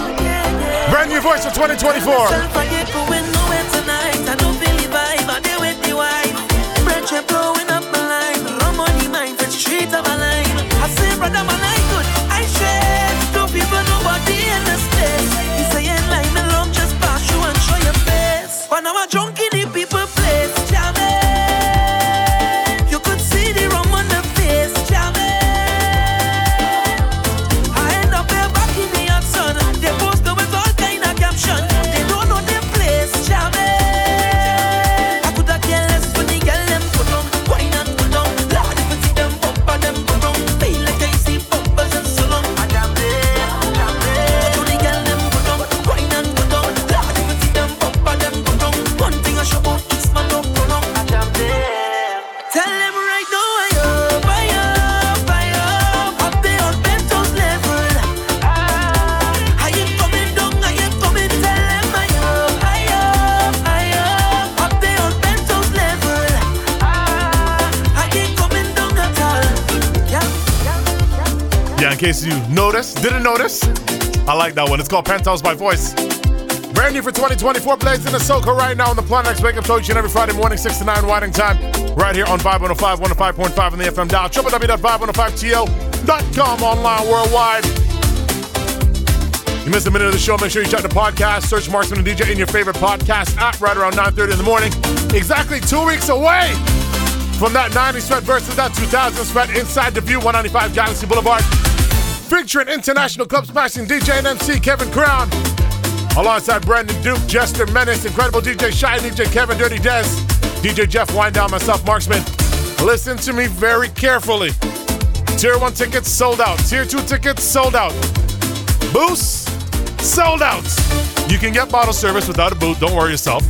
Brand new voice for 2024. In case you noticed, didn't notice, I like that one. It's called Penthouse by Voice. Brand new for 2024, blazing the Soca right now on the Planet X Wake Up Show each and every Friday morning, 6 to 9 wining time, right here on 515, 105.5 on the FM dial, www.515to.com online worldwide. You missed a minute of the show, make sure you check the podcast, search Marksman and DJ in your favorite podcast app right around 9.30 in the morning. Exactly two weeks away from that 90s sweat versus that 2000 sweat inside the View 195 Galaxy Boulevard. Featuring international club smashing DJ and MC Kevin Crown. Alongside Brandon Duke, Jester Menace, incredible DJ Shy, DJ Kevin Dirty Des, DJ Jeff Winedown, myself, Marksman. Listen to me very carefully. Tier 1 tickets sold out. Tier 2 tickets sold out. Boost sold out. You can get bottle service without a boot, don't worry yourself.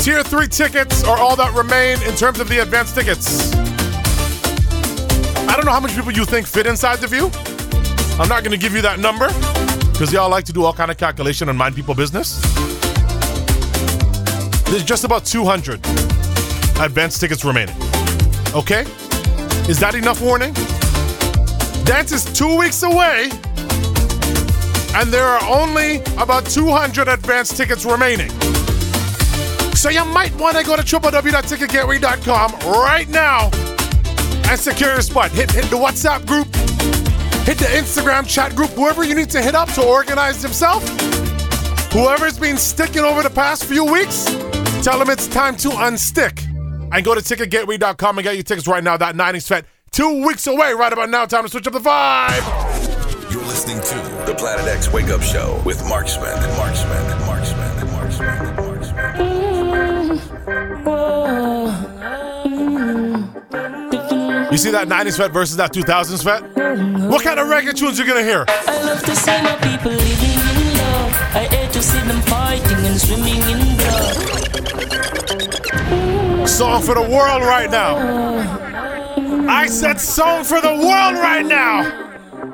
Tier 3 tickets are all that remain in terms of the advanced tickets. I don't know how many people you think fit inside the view. I'm not going to give you that number because y'all like to do all kind of calculation and mind people business. There's just about 200 advance tickets remaining. Okay? Is that enough warning? Dance is two weeks away, and there are only about 200 advance tickets remaining. So you might want to go to www.ticketgateway.com right now and secure your spot. Hit, hit the WhatsApp group, hit the Instagram chat group, whoever you need to hit up to organize themselves. Whoever's been sticking over the past few weeks, tell them it's time to unstick. And go to ticketgateway.com and get your tickets right now. That 90s Fest, two weeks away, right about now. Time to switch up the vibe. You're listening to the Planet X Wake Up Show with Marksman mark smith Marksman, Marksman, Marksman, Marksman, mm, You see that 90s Fest versus that 2000s Fest? What kind of reggae tunes you gonna hear? I love to see my people living in love. I hate to see them fighting and swimming in blood. Song for the world right now. I said song for the world right now.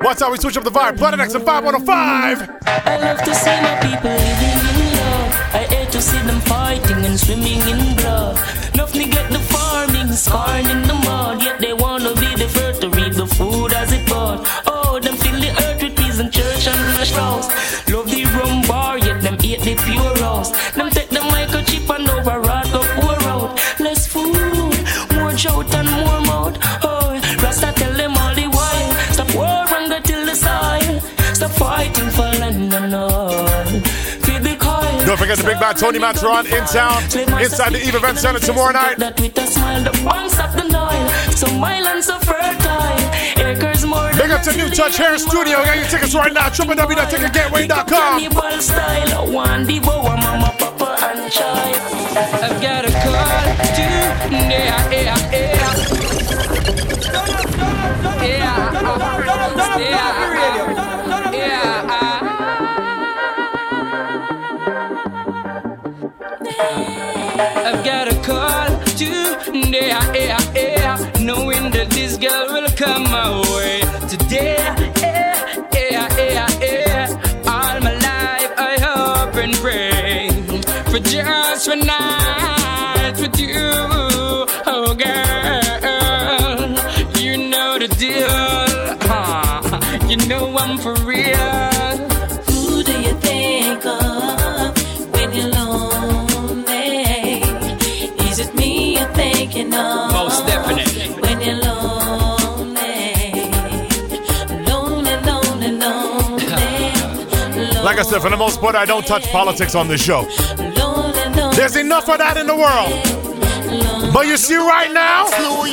What's how we switch up the vibe? Planet X and Vibe 105. I love to see my people living in love. I hate to see them fighting and swimming in blood. Nothing get the Scorn in the mud, yet they wanna be the first to reap the food as it bought. Oh, them fill the earth with peas and church and flesh roast. Love the rum bar, yet them eat the pure. Them take the microchip and overwrought the poor road. Less food, more shout and more mouth. Oh, Rasta tell them all the while. Stop war and go till the soil. Stop fighting for land and all. Feel the coil. The big bad Tony Matterhorn in town, inside the Eve Event Center tomorrow night. That with a smile, the bounce up the Nile. So mild and so fertile. Acres more Big up to New Touch Hair Studio. Get your tickets right now. www.ticketgateway.com. One mama, papa, and child. I've got a call to yeah, yeah, yeah. I've got a call to yeah, yeah, yeah, knowing that this girl will come my way today. All my life I hope and pray for just one night with you, Like I said, for the most part, I don't touch politics on this show. There's enough of that in the world. But you see right now, Who do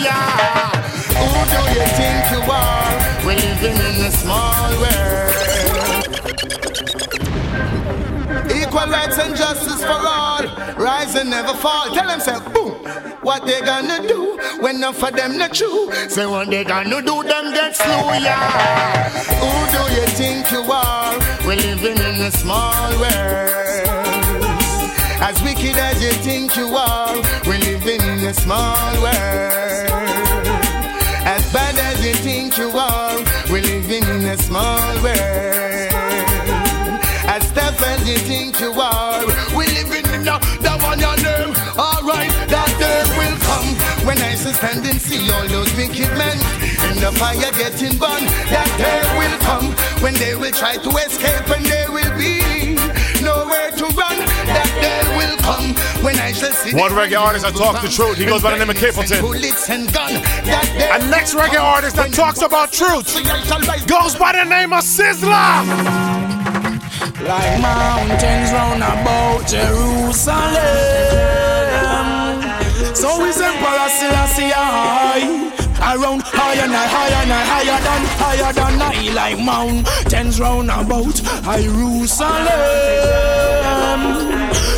you think you are? We're living in a small world. Equal rights and justice for all. Rise and never fall. Tell boom. What they gonna do when enough for them not true? Say what they gonna do, them get slew, yeah. Who do you think you are? We're living in a small world. As wicked as you think you are, we're living in a small world. As bad as you think you are, we're living in a small world. As tough as you think you are, when stand and see all those wicked men in the fire getting burned. That day will come when they will try to escape and there will be nowhere to run. That day will come when I shall see one reggae artist that talks the truth. He goes by the name of Capleton. bullets And, gun, and next reggae artist that talks about truth goes by the name of Sizzla. Like mountains round about Jerusalem. So is Emperor Selassie high. Around higher and higher and higher than higher than I like mountains round about Jerusalem.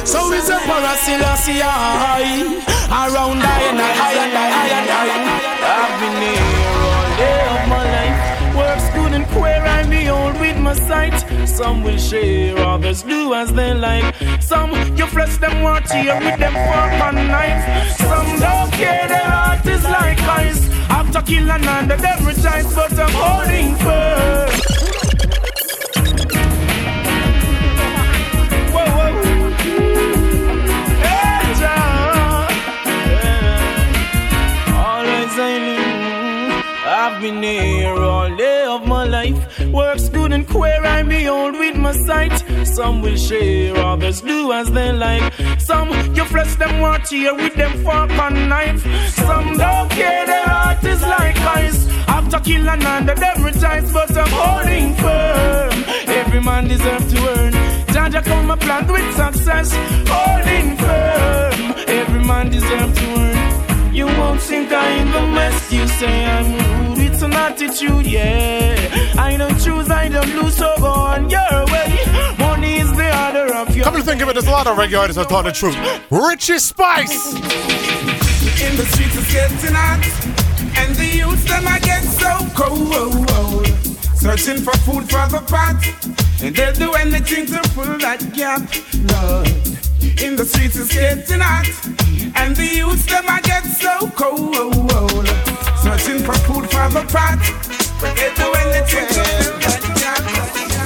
So is Emperor Selassie high. Around higher and higher and higher higher. I've been here all day of my life. Works good and queer, I behold with my sight. Some will share, others do as they like. Some you flesh them want here with them fork and knife. Some don't care, their heart is like ice. After killing under them rejoice, but I'm holding firm. I've been here all day of my life. Works good and queer, I behold with my sight. Some will share, others do as they like. Some you flesh them want here with them fork and knife. Some don't care, their heart is like ice. After killing under them rejoice, but I'm holding firm. Every man deserves to earn. Jaja come a plant with success, holding firm. Every man deserves to earn. You won't think I in the mess. You say I'm rude. It's an attitude, yeah. I don't choose, I don't lose, so go on your way. Money is the order of your. Come to think of it, there's a lot of reggae artists that tell the truth. Richie Spice. In the streets it's getting hot And the youths them I get so cold Searching for food for the pot And they'll do anything to fill that gap Lord In the streets it's getting hot And the youths them I get so cold Searching for food for the pot anything to fill that gap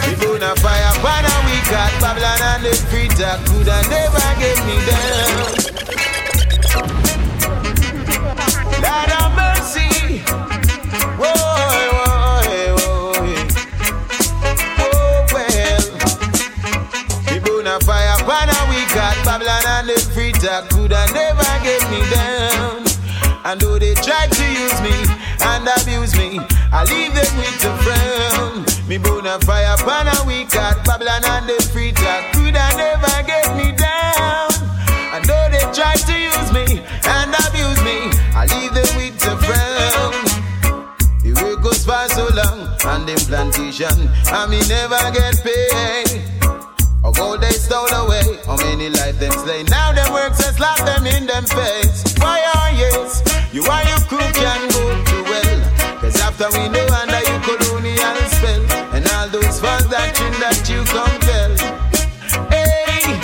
We burn a fire, banner we got Babylon and the free talk could have never get me down. Lord have mercy. Whoa, whoa, whoa, whoa, oh, well. We burn a fire, banner we got Babylon and the free talk could have never get me down. And though they try to use me and abuse me, I leave them with a frown. Me Me bona fire pan a week at Babylon and the free talk coulda never get me down. I know they tried to use me and abuse me. I leave them with a frown. The work goes for so long on the plantation, and me never get paid. Or gold they stole away, how many life them slay? Now them works and slap them in them face. Why you are your crew can go to well. Cause after we know under you colonial spell, and all those false doctrine that you compel. Hey,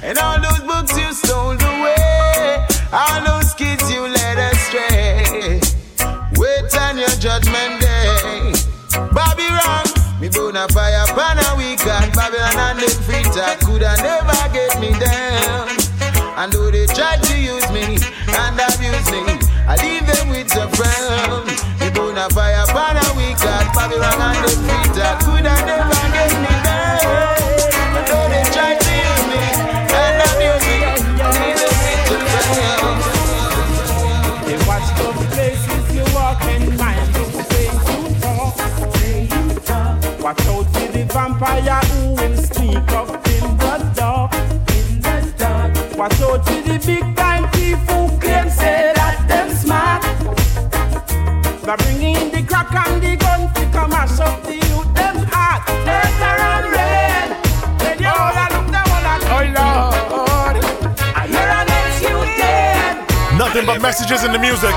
and all those books you stole away, all those kids you led astray. Wait on your judgment day. Bobby wrong, me bona fire pan a week and Babylon and them free talk coulda never get me down. And though they me lightning. I leave them with a friend. We burn a fire, but we got Babylon and the feet could have never get me down. I know they try to use me, and the music, I need them with a friend. They watch the places you walk and mind the way you talk. Watch out for the vampire. Nothing but messages in the music.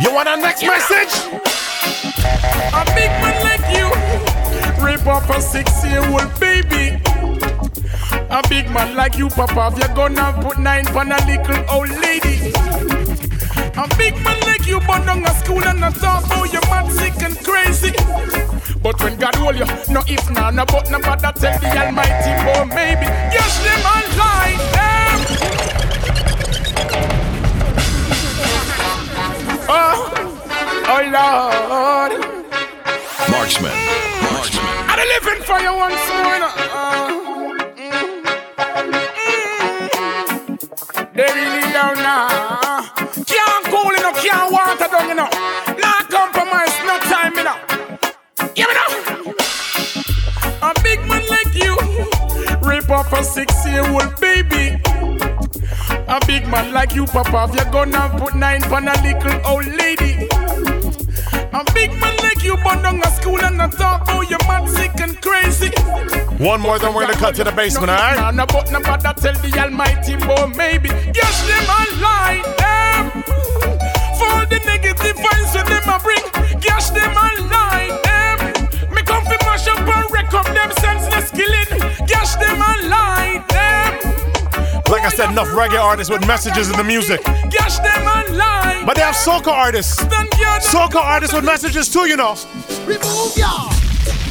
You want a next message? A big man like you Rip up a six-year-old baby A big man like you, Papa If you're gonna put nine on a little old lady A big man like you But down a school and a talk about you mad, sick and crazy But when God hold you No if, no, no, but, no, but that tell the almighty Or maybe Yes, them all lie them. Oh, oh Lord Marksman. Marksman. I'm living for you once more. know. Uh, mm. They really down now. Can't water down, you know. Not compromise, no time, you know. Give me now. A big man like you, rip off a six-year-old baby. A big man like you, Papa, if you're gonna put nine on a little old lady. A big man like you, but down a school and a talk about you mad, sick and crazy. One more, then we're gonna cut to the basement, alright? No, no, but no, but I tell the Almighty, boy, maybe. Yes, them them all the negative vibes that them a bring. Gash them and line them. Me come fi mash up and wreck up them senseless killing. Gash them and line them. Like I said, enough reggae artists with messages in the music. Gash them and line. But they have soca artists. Soca artists with messages too, you know. Remove ya.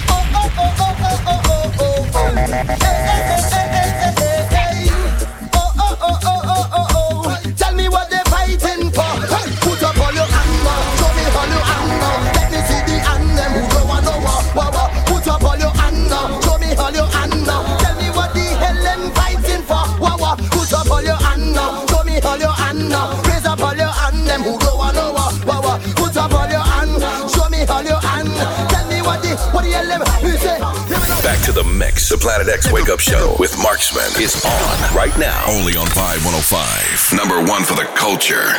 Oh oh oh oh oh oh oh oh. Hey, hey, hey, hey. Mix. The Planet X Wake Up Show with Marksman is on right now. Only on Vibe 105. Number one for the culture.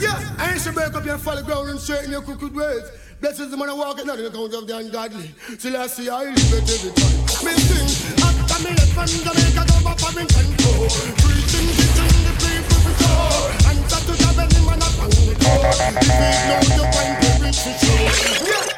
Yeah, I ain't should break up your folly ground and straighten your crooked ways. Blessings the man I walk it, not in the count of the ungodly. Till I see I live it every time. Me sing, after me left from Jamaica, go back for Britain. Preaching, teaching the people for sure. Answer to the belly man up on the door. If you know you want to reach the show. Yeah,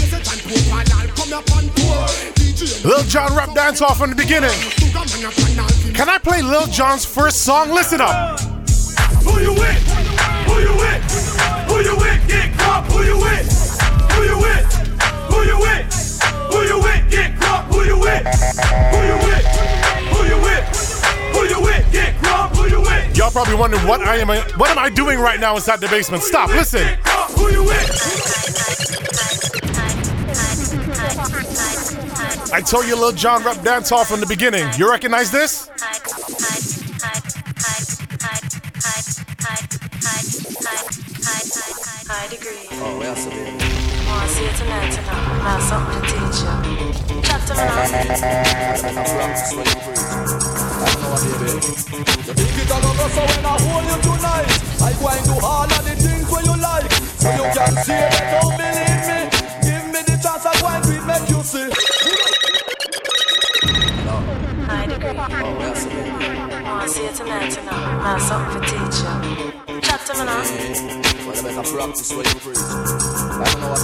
Yes, say John Pope and I'll come up on tour. DJ Lil Jon rap dance off from the beginning. Can I play Lil Jon's first song? Listen up. Who you with? Who you with? Who you with? Get crop. Who you with? Who you with? Who you with? Who you with? Get crop. Who you with? Who you with? Who you with? Who you with? Get crop. Who you with? Y'all probably wondering what I am. What am I doing right now inside the basement? Stop. Listen. Who you with? I told you Lil Jon rap dance off from the beginning. You recognize this? High degree. Oh, Wanna teach you. See Degree. See it tonight, tonight. Now something to teach you. Chat to me now. You you I know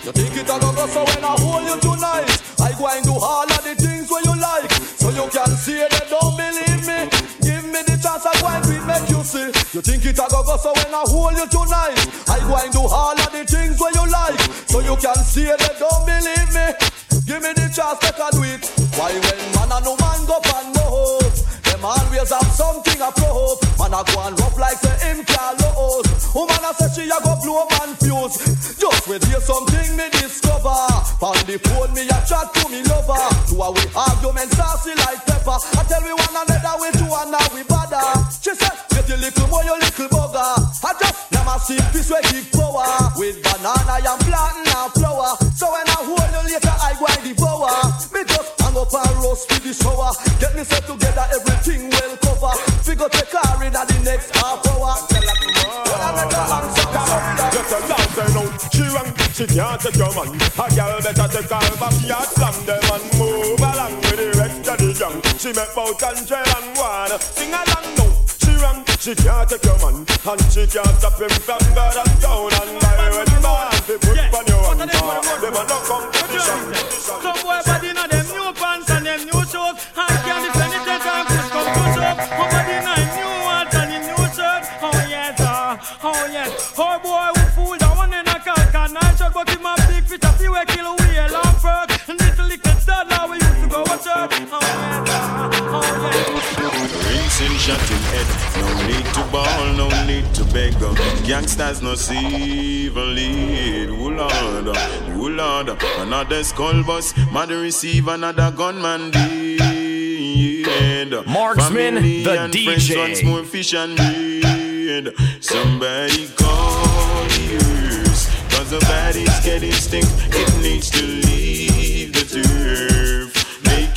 You think it a go so when I hold you tonight I go and do all of the things where you like So you can see it, don't believe me Give me the chance I go and do make you see You think it a go go so when I hold you tonight I go and do all of the things where you like So you can see it, don't believe me Give me the chance, I do it Always have something a prove Man a go and rough like the him Woman a say she a go blow man fuse. Just wait hear something me discover. On the phone me a chat to me lover. Two a we argument saucy like pepper. I tell we one another we two and now we bother. She said get your little boy your little bugger. I just my see fish we give power. With banana I am plantain and flour So when I hold you later I go and devour. Me just hang up and roast with the shower. Get me set together well cover Figure take car in at the next half hour. Tell her tomorrow When I make a long song Just a love say no She wrong, she can't take your man. A girl better take her back. backyard Slam them and move along with the rest of the gang. She make bout and trail and one. Sing along no She wrong, she can't take your man. And she can't stop him from God and down. And lie with man They put on your hand Them a no competition Rinsing shot in head. No need to ball, no need to beg. Gangsters no see lead. Who Lord, who Lord. Another skull bus, mother receive another gunman dead. Marksman, Family the and DJ. Friends wants more fish and bread. Somebody call the. Cause the body's getting stink. It needs to leave the turf.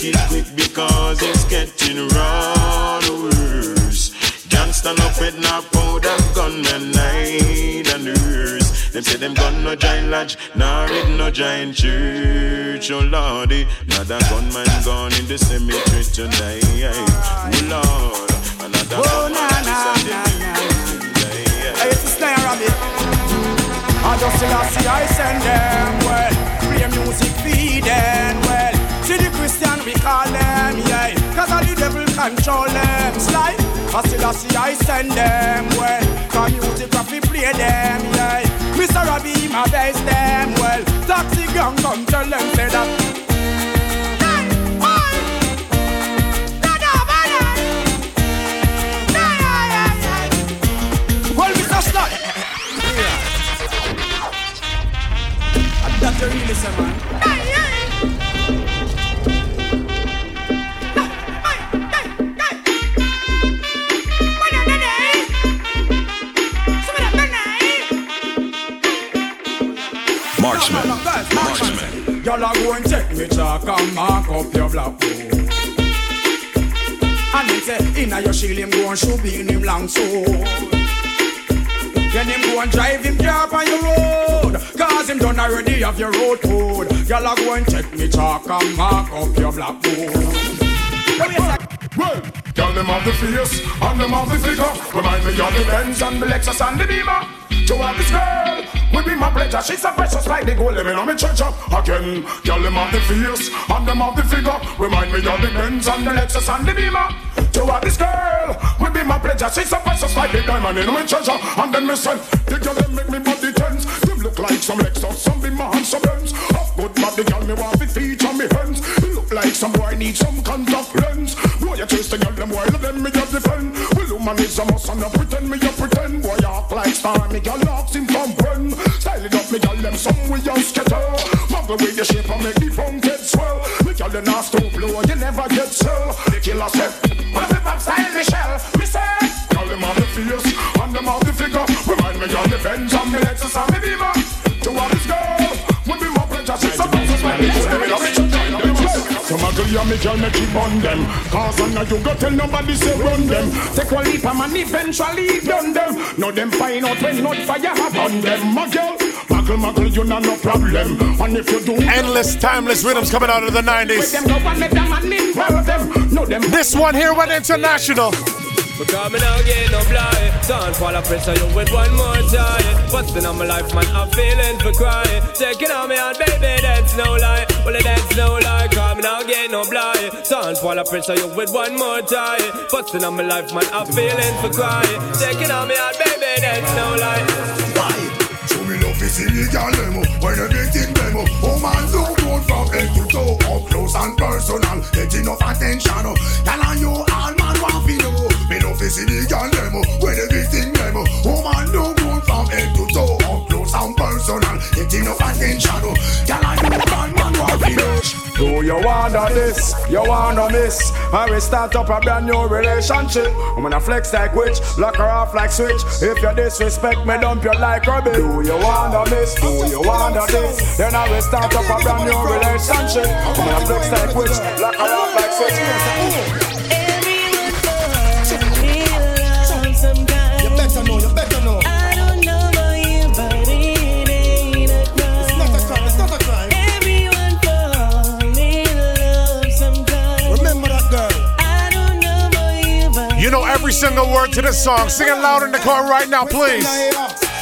It quick because it's getting run worse. Gangsta no pet no powder, gunmen night and nurse. Them say them gun no giant lodge, nor it no giant church. Oh lordy, another gunman gone in the cemetery tonight. Oh lord, another Oh, gunman na, is na, on the na, news tonight. Hey, it's a snare rabbit. I just see I send them well. Play music feed them well. See the Christian we call them, yeah. Cause all the devil control them. Slide. I still I see I send them well. Have we play them, yeah. Mr. Robbie my best them well. Taxi gang come tell them say that. Eh. Well, Mr. Slot. That's the really man. Y'all are going take me chalk and mark up your black book. And him say, inna your shield him go and shoot in him long sword. Then him go and drive him car on your road. Cause him done already have your road code. Y'all are going take me chalk and mark up your black book. Well, girl, them have the face and them have the figure. Remind me of the Benz and the Lexus and the Beamer. To have this girl will be my pleasure. She's so precious like the gold. Let me know me treasure again. Girl, them have the face and them have the figure. Remind me of the Benz and the Lexus and the Beamer. To have this girl will be my pleasure. She's so precious like the diamond in my treasure. And then me say, the girl them make me body tense. Them look like some Lexus, some Beamer and some Benz. Half good body, girl, me want the feet on me hands. You look like some boy need some contact lens. Boy, you chase the girl them while them me just defend. Woman is a must and no pretend me you pretend. Boy, you act like star, me girl ask him from when. Style it up, me girl them some we just scatter. Muggle with the shape and make the funk get swell. Me girl them not stop blow, you never get sell. The killer said, well, the pop style Michelle, me say. Girl them have the face and them have the figure. Remind me of the Benz and me Lexus and me Beamer. To all this girl, would be my pleasure. She's a princess like me. Me love me. Some ugly and me girl make it on them Cause I know you go tell nobody say run them Take one leap and eventually done them Now them find out when not fire have on them My girl, muggle muggle you not no problem And if you do Endless, timeless rhythms coming out of the 90s. them go and let them and involve them No them This one here went international. Because me now get no blind. Don't fall pressure you with one more time. Busting on my life man? I'm feeling for crying. Taking on me on baby that's no lie. Well that's no lie. Cause me now get no blind. Don't fall pressure you with one more time. Busting on my life man? I'm feeling for crying. Taking on me on baby that's no lie. Show me love is illegal demo. When everything demo Oh man so good from head to toe. Up close and personal Get enough attention. Tell on you all want to know Me love is illegal demo When everything demo Oh man so good from head to toe Up close and personal Get enough attention oh. Tell on you all man want to know Do you wanna this? You wanna miss? I will start up a brand new relationship. I'm gonna flex like witch, lock her off like switch. If you disrespect me, dump you like rubbish. Do you wanna miss? Do you wanna this? Then I will start up a brand new relationship. I'm gonna flex like witch, lock her off like switch. Single word to this song. Sing it loud in the car right now, please.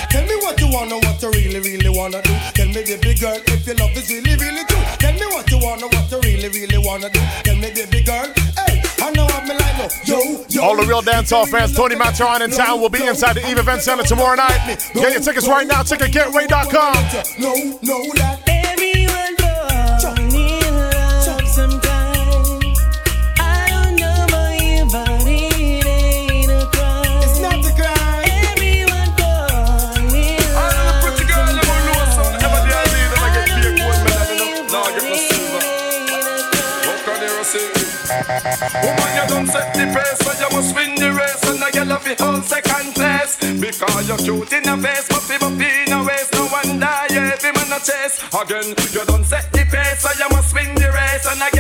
Tell me what you wanna, what you really, really wanna do. Tell me, baby girl, if your love is really, really true. Tell me what you wanna, what you really, really wanna do. Tell me, baby girl, hey, I know I'm like, yo, yo. All the real dancehall fans, Tony Matterhorn in town will be inside the Eve Event Center tomorrow night. Get your tickets right now, ticketgateway.com. No, no, that. You silver. What can you say? Woman, you don't set the pace, so you must win the race, and I love it all second place. Because you're cute in the face, but people in the waist, no wonder every man a chase. Again, you don't set the pace, so you must win the race, and I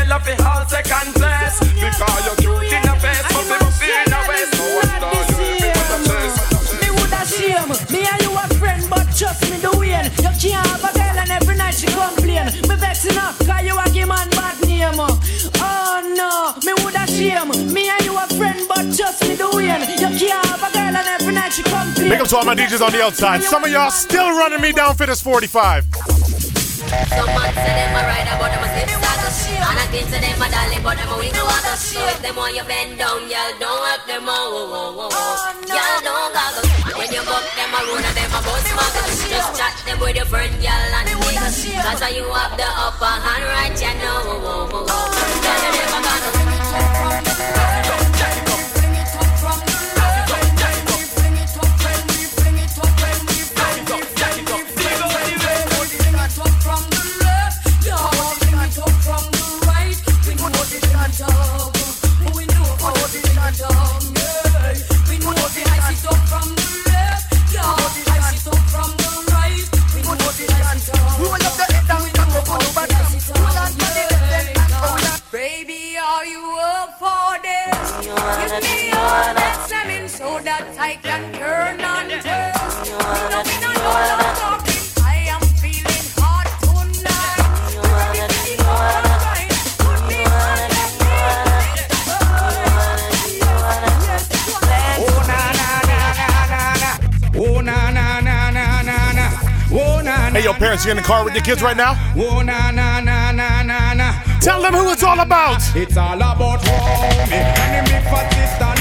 shame. Me and you a friend, but trust me the way. You can't have a girl and every night she complain. Big up to all my DJs on the outside. Some of y'all still running me down for this 45. Some man say them a ride but them a slip slide And I think say them a dolly but them a we know how to If them want you bend down, y'all don't help them out whoa, whoa, whoa, whoa. Oh, y'all don't goggle When you buck them a run and them a bust muggle Just chat them with your friend, y'all and niggas Cause you have the upper hand right, you know whoa. Oh, y'all never gonna yeah. So that I can turn and turn. You know me not know what I'm talking. I am feeling hot tonight. Ready to go. Put me on that Oh na na na na na na. Oh na na na na Hey, your parents, you in the car with your kids right now? Oh, na, na, na, na, na, na. Tell them who it's all about. It's all about me and the big fat sister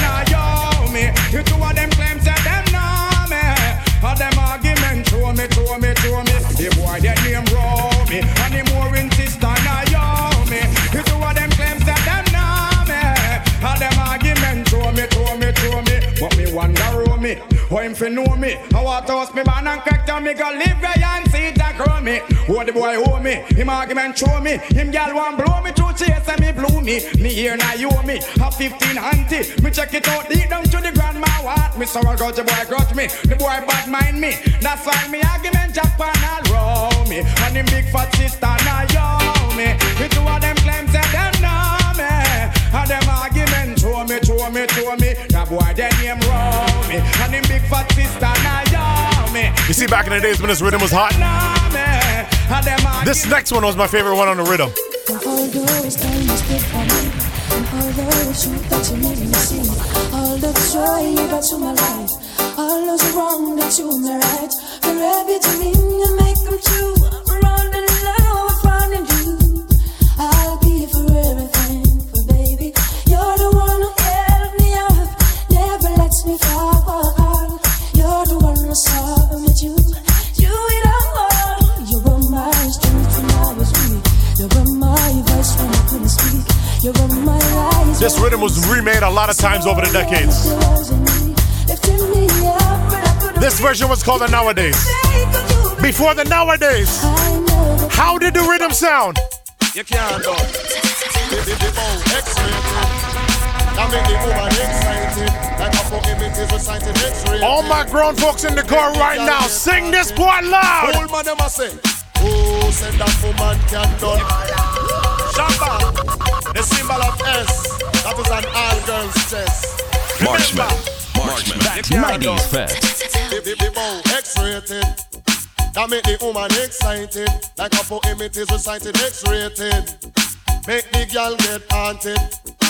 now yo me. You two of them claims that them know me. All them argument show me, show me, show me. The boy that name roll me and the more sister now yo me. You two of them claims that them know me. All them argument show me, show me, show me. But me wonder me. Him fi know me? I want to host me man and crack down me go live where and see it a grow me. Who the boy owe me? Him argument show me. Him gal want blow me through chase and me blow me. Me here now you owe me. Have 15 auntie. Me check it out deep down to the grandma what? Me so I got the boy grudge me. The boy bad mind me. That's why me argument Japan all roll me. And him big fat sister now yo me. The two of them claims that them know me. And them argument show me, show me, show me. That boy then him roll me. And him big fat sister now me. You see, back in the days when this rhythm was hot, Know me. And them this next one was my favorite one on the rhythm. Although it's time you speak for me, and although the truth that you made me see, all the joy you brought to my life, all those wrong that you made right, from everything you make them true. This rhythm was remade a lot of times over the decades. This version was called the Nowadays. Before the Nowadays, how did the rhythm sound? You can't do it. X-ray. That make the woman excited. Like a fucking images recited X-ray. All my grown folks in the car right now, sing this boy loud. Old man, them say. Oh, said that woman can done. Shamba, the symbol of S. That is an all girls chest. Marksman. Marksman. 90s fest. X-rated. That make the woman excited. Like a poem it is recited X-rated. Make the girl get haunted.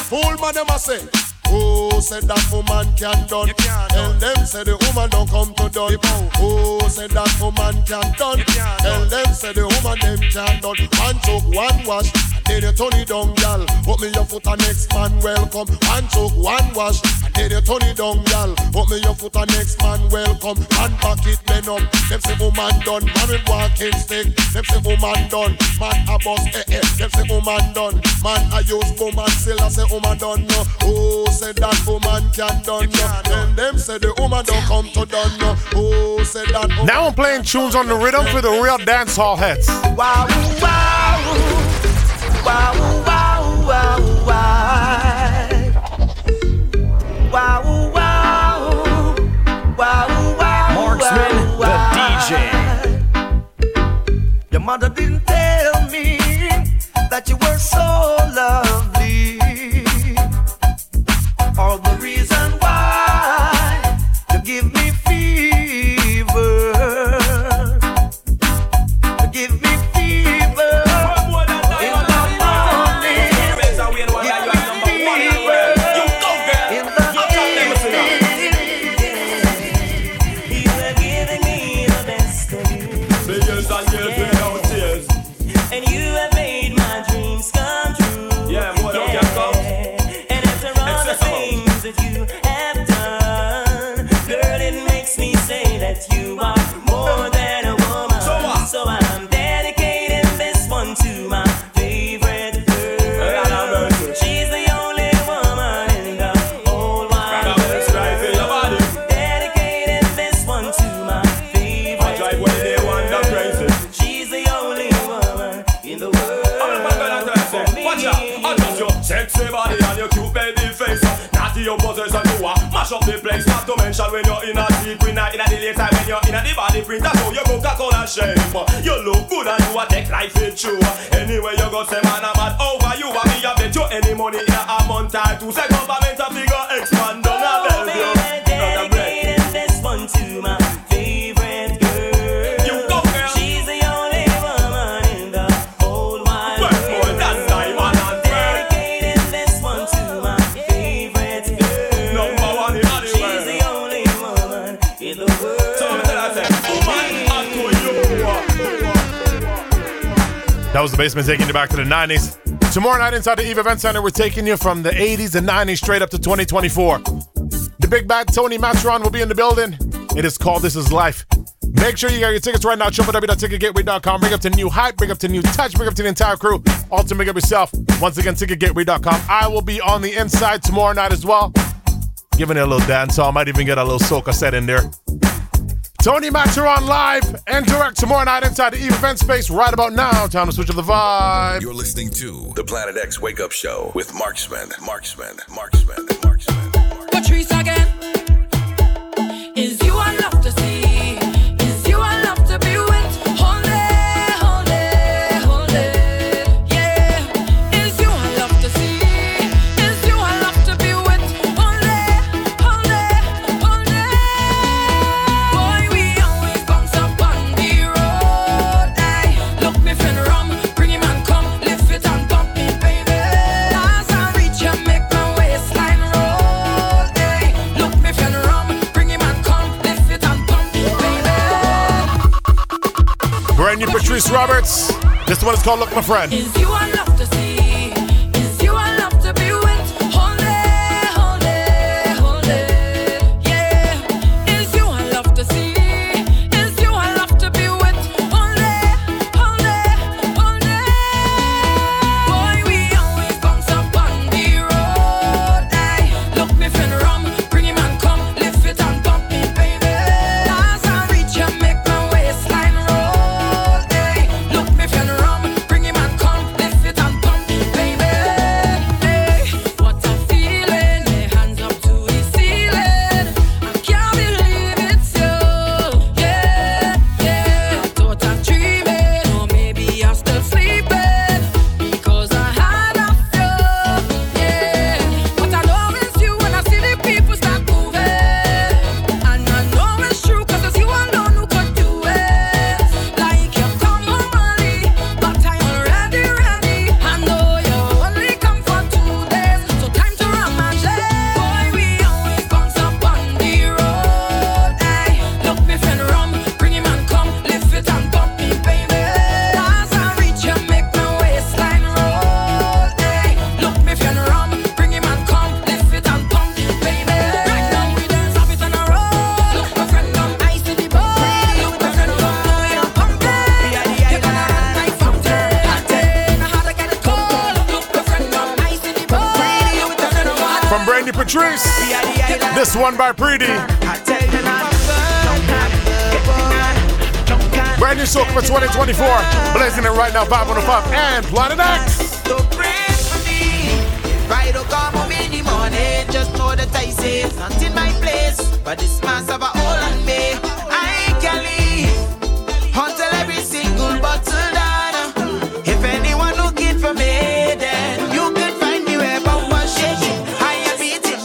Fool man them a say. Oh, said that woman can done. Tell them say the woman don't come to done. Oh, said that woman can done. Tell them say the woman them can done. One took one wash, then you turn it down, gal. Put me your foot and next man welcome. One took one wash, then you turn it down, gal. Put me your foot and next man welcome. And back it men up. Them say woman done, man with walking stick. Them say woman done, man a boss eh eh. Them say woman done, man a use woman still I say woman done no. Oh, say that woman can done no. Then them say the woman don't come to done no. Oh, say that. Woman. Now I'm playing tunes on the rhythm for the real dance hall heads. Wow, wow, wow, wow, wow, wow, wow. wow, wow, wow, wow, Marksman, wow, wow, the DJ. Your mother didn't tell me that you were so mash up the place. Not to mention when you're in a secret night, in a the late time when you're in a the body print. That's how you Coca-Cola shape. You look good and you a take life it true. Anyway you go say man I'm mad over you. And me a bet you any money in a month or two. Say government a figure expand on a bell you. Not a break. Dedicating this one to my That was the basement taking you back to the 90s. Tomorrow night inside the Eve Event Center, we're taking you from the 80s and 90s straight up to 2024. The big bad Tony Matterhorn will be in the building. It is called This Is Life. Make sure you get your tickets right now. www.ticketgateway.com. Bring up to new hype, bring up to new touch, bring up to the entire crew. Also, bring up yourself. Once again, ticketgateway.com. I will be on the inside tomorrow night as well. Giving it a little dance, so I might even get a little soca set in there. Tony Matterhorn live and direct tomorrow night inside the event space right about now. Time to switch up the vibe. You're listening to the Planet X Wake Up Show with Marksman, Marksman, Marksman, Marksman. Patrice again. Is you Patrice Roberts. This one is called Look My Friend. for 2024. Blazing it right now, Bob on the Pop and Planet X. So pray for me. Come home morning. Just know that I say it's not in my place. But this all on me. I can leave. Until every single bottle down. If anyone looking for me, then you can find me where I'm shaking. I am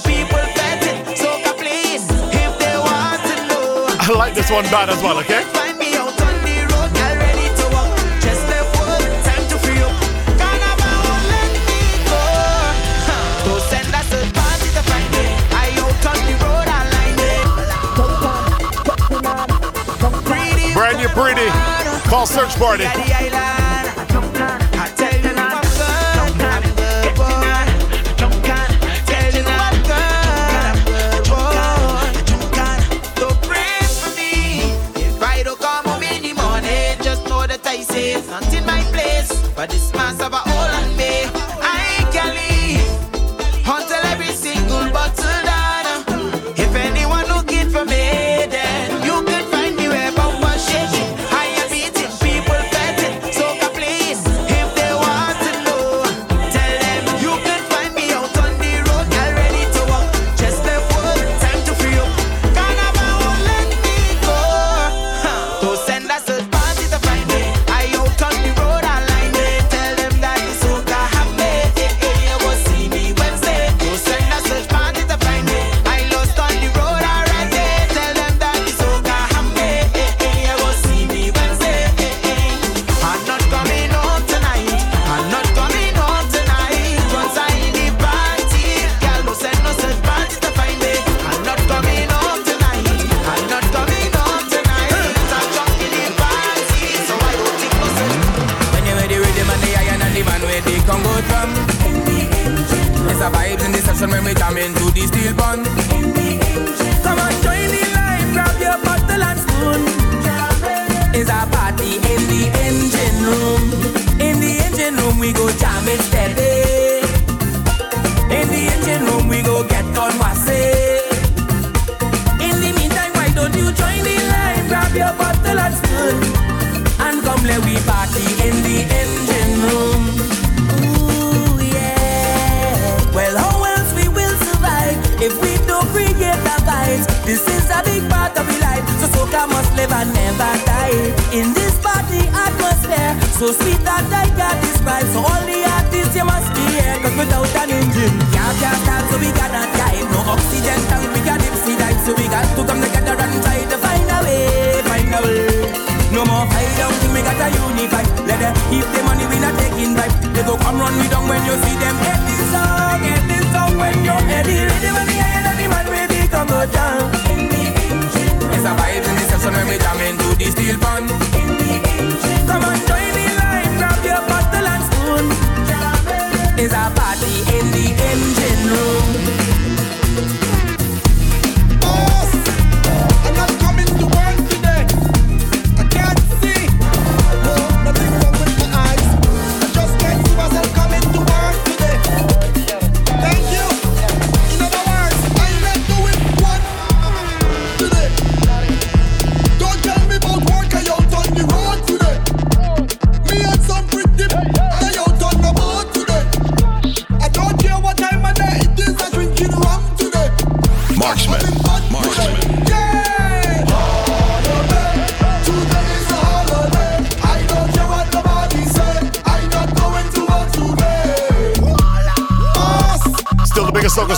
people. So if they want to know. I like this one bad as well, okay? Pretty. Call search party.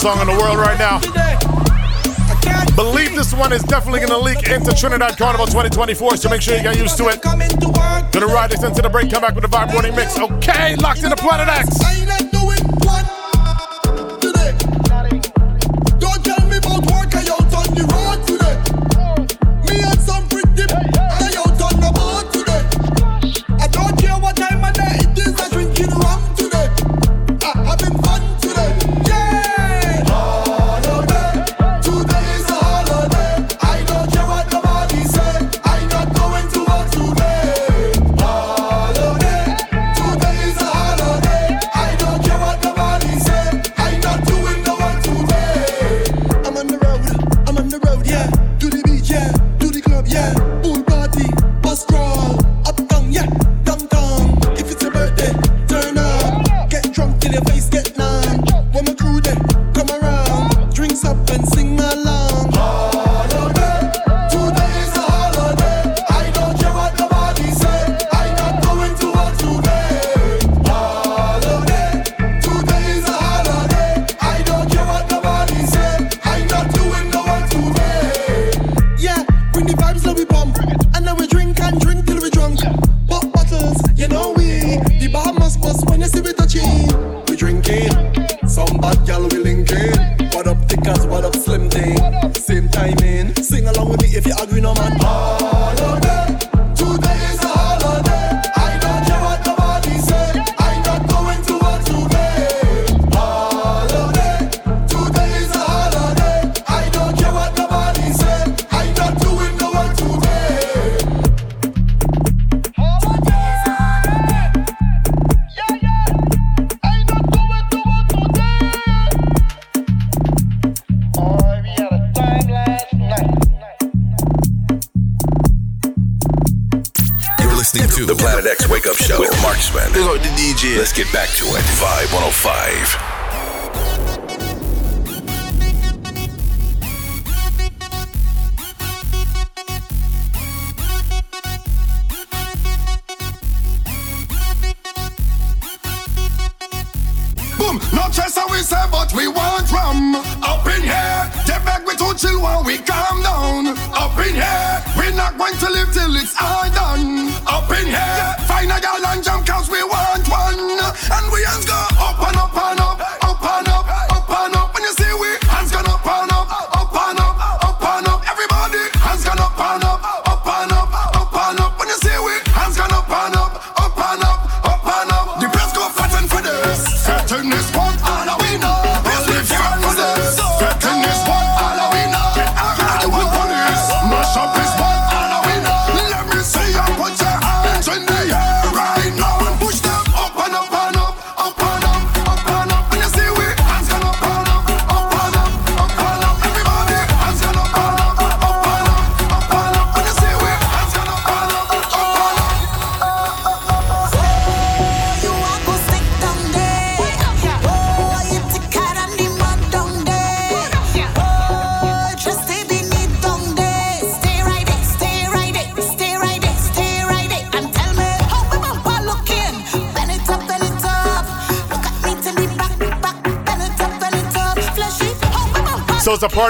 song in the world right now. Believe this one is definitely gonna leak into Trinidad Carnival 2024, so make sure you get used to it. Gonna ride this into the break, come back with the vibe morning mix. Okay, locked in the Planet X. the DJ. Let's get back to it. Vibe 105.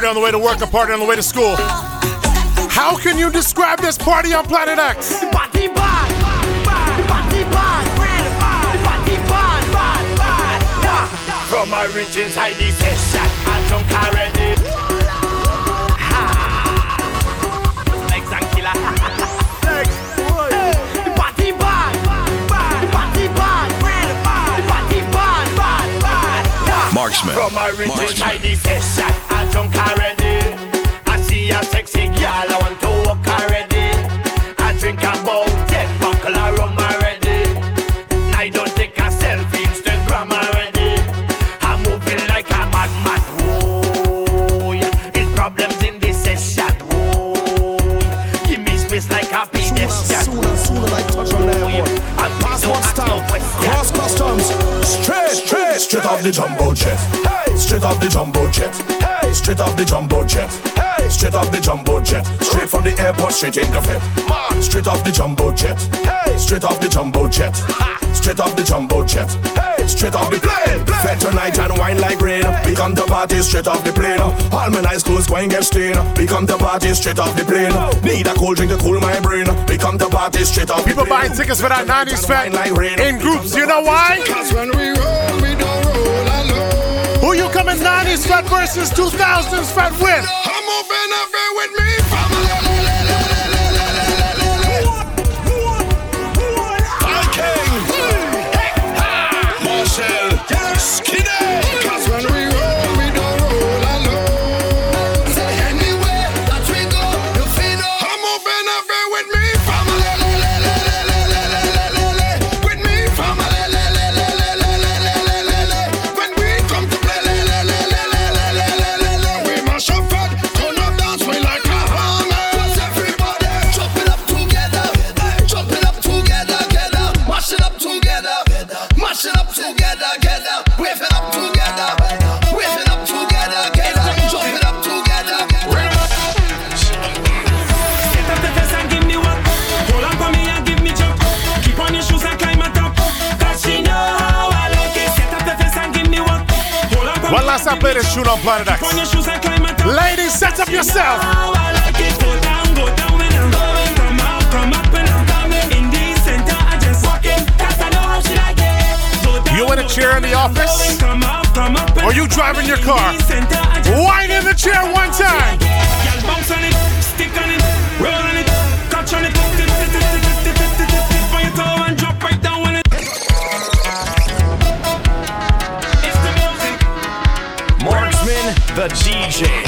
on the way to work, a party on the way to school. How can you describe this party on Planet X? From my riches, I need a don't carry party party party. Marksman. From my riches, I need a. the jumbo jet. Hey, straight off the jumbo jet. Hey, straight off the jumbo jet. Hey, straight off the jumbo jet. Straight from the airport, straight into fit. Man, straight off the jumbo jet. Hey, straight off the jumbo jet. Straight off the jumbo jet. Hey, straight off the plane. Fed tonight and wine like rain. Hey. Become the party straight off the plane. All my nice clothes going get stained. Become the party straight off the plane. Need a cold drink to cool my brain. Become the party straight off. the plane. People buying tickets for that 90s fan in groups. You know why? Because when we roll. 90s Fred versus 2000s Fred with. I'm moving up with me, family. Set up yourself. You in a chair in the office? Or you driving your car? Whine in the chair one time. the DJ.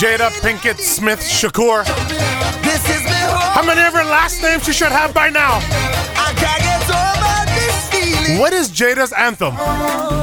Jada Pinkett Smith Shakur. How many of her last names she should have by now? What is Jada's anthem?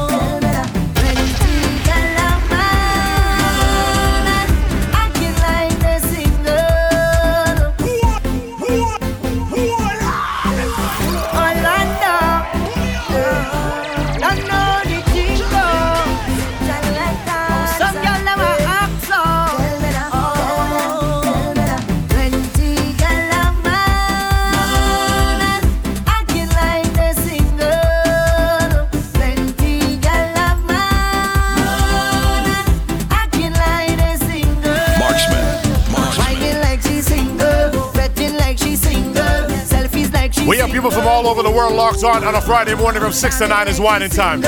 On on a Friday morning from 6 to 9 is winding time.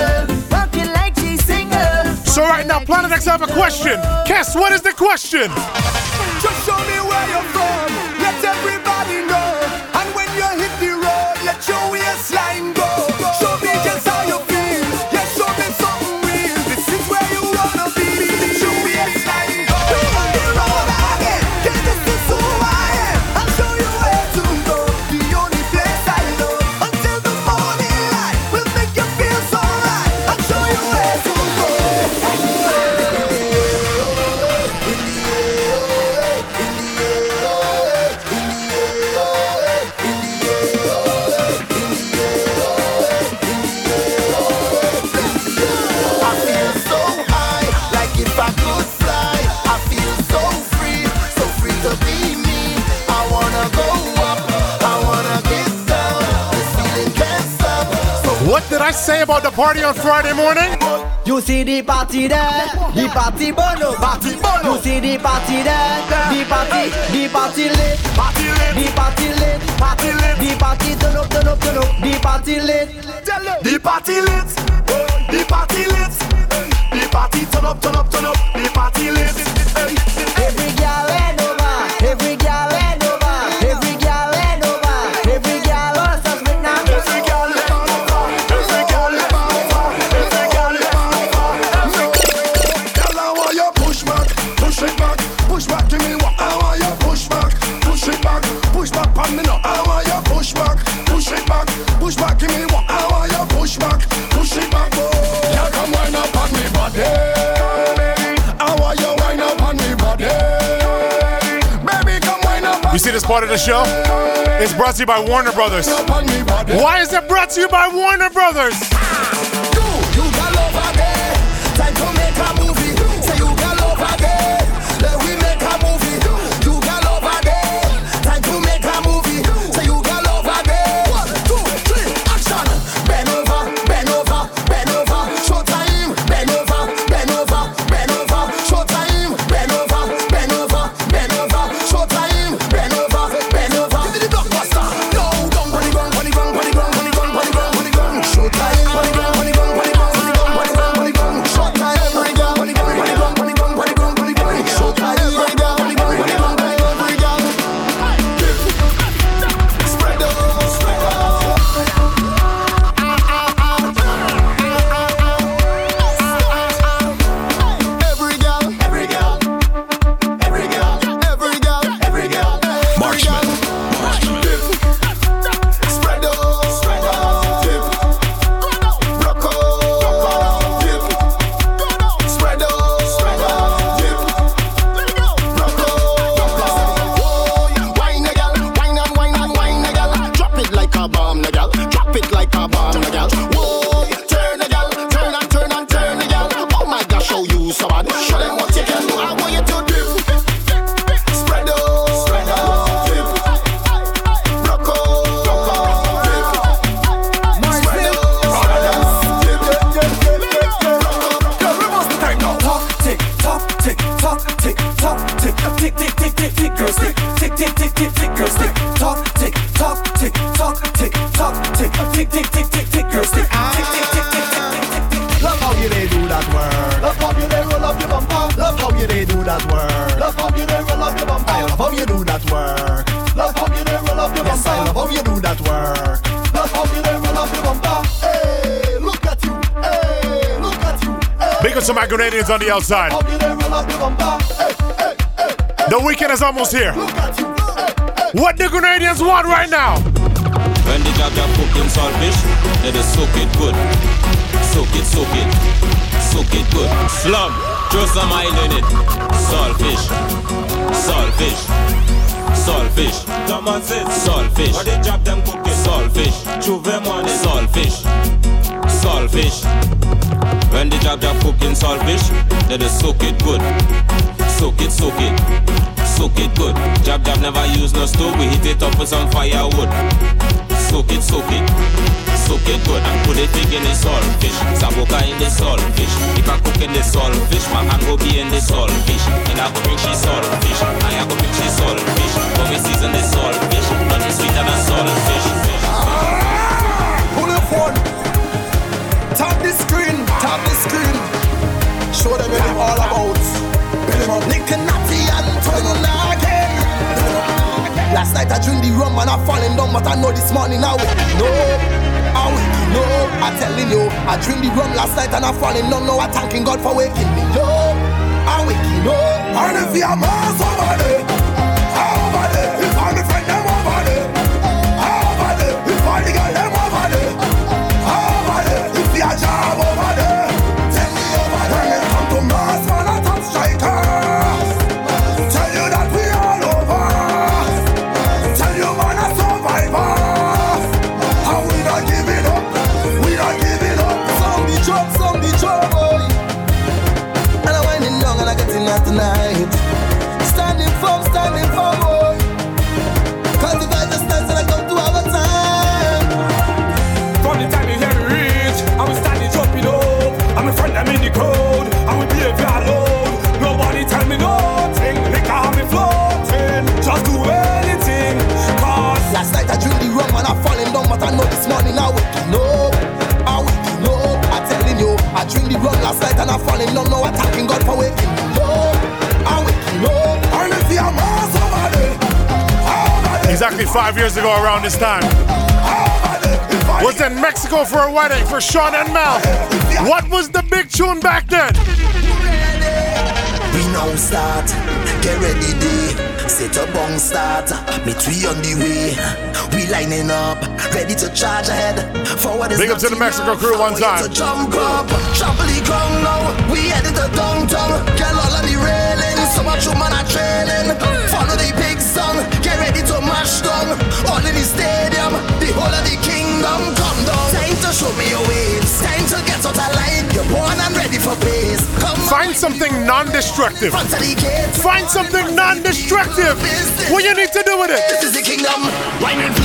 So right now, Planet X have a question. Guess what is the question? let's say about the party on Friday morning. You see the party there, the party bono, party bono. You see the party there, the party, the party lit, party lit, the party lit, party lit, the party turn up, turn up, turn up, the party lit, the party lit, the party lit, the party turn up, turn up, turn up, the. part of the show is brought to you by Warner Brothers. Why is it brought to you by Warner Brothers? Big up to my Grenadians on the outside. The weekend is almost here. What the Grenadians want right now? When the drop jab cooking salt fish, they just soak it good. Soak it, soak it, soak it good. Slum, throw some oil in it. Salt fish, salt fish, salt fish. Come on, sis. Salt fish. What the jab them cooking? Salt fish. Chuve money. Salt fish, fish. When the job job cooking saltfish, let just soak it good. Soak it, soak it, soak it good. Jab jab never use no stove, we heat it up with some firewood. Soak it, soak it, soak it good and put it big in the saltfish. Saboka in the saltfish. If I cook in the saltfish, my hand will be in the saltfish. And I go bring she saltfish, I go bring she saltfish. When we season the saltfish, nothing sweeter than saltfish. Ah! Pull your phone. Tap the screen, tap the screen. Show them what all about. Build them. Nick and Natty and turn on again. Last night I drink the rum and I falling down, but I know this morning I wake no. I wake no. I telling you, I drink the rum last night and I falling down. Now I thanking God for waking me up. I waking up. And if you're mass over Exactly five years ago around this time. Was in Mexico for a wedding for Sean and Mel. What was the big tune back then? We now start, get ready day. Set a bong start, me three on the way. We lining up, ready to charge ahead. Forward is Big up to the Mexico crew one time. To jump up, the ground now. We headed to downtown, get all on the railing. So much woman are trailing. Get ready to mash down. All in the stadium, the whole of the kingdom come down. Time to show me your waves, time to get out of line. You're born and ready for. Come Find something non-destructive. Find something non-destructive. What you need to do with it? This is the kingdom. Wine and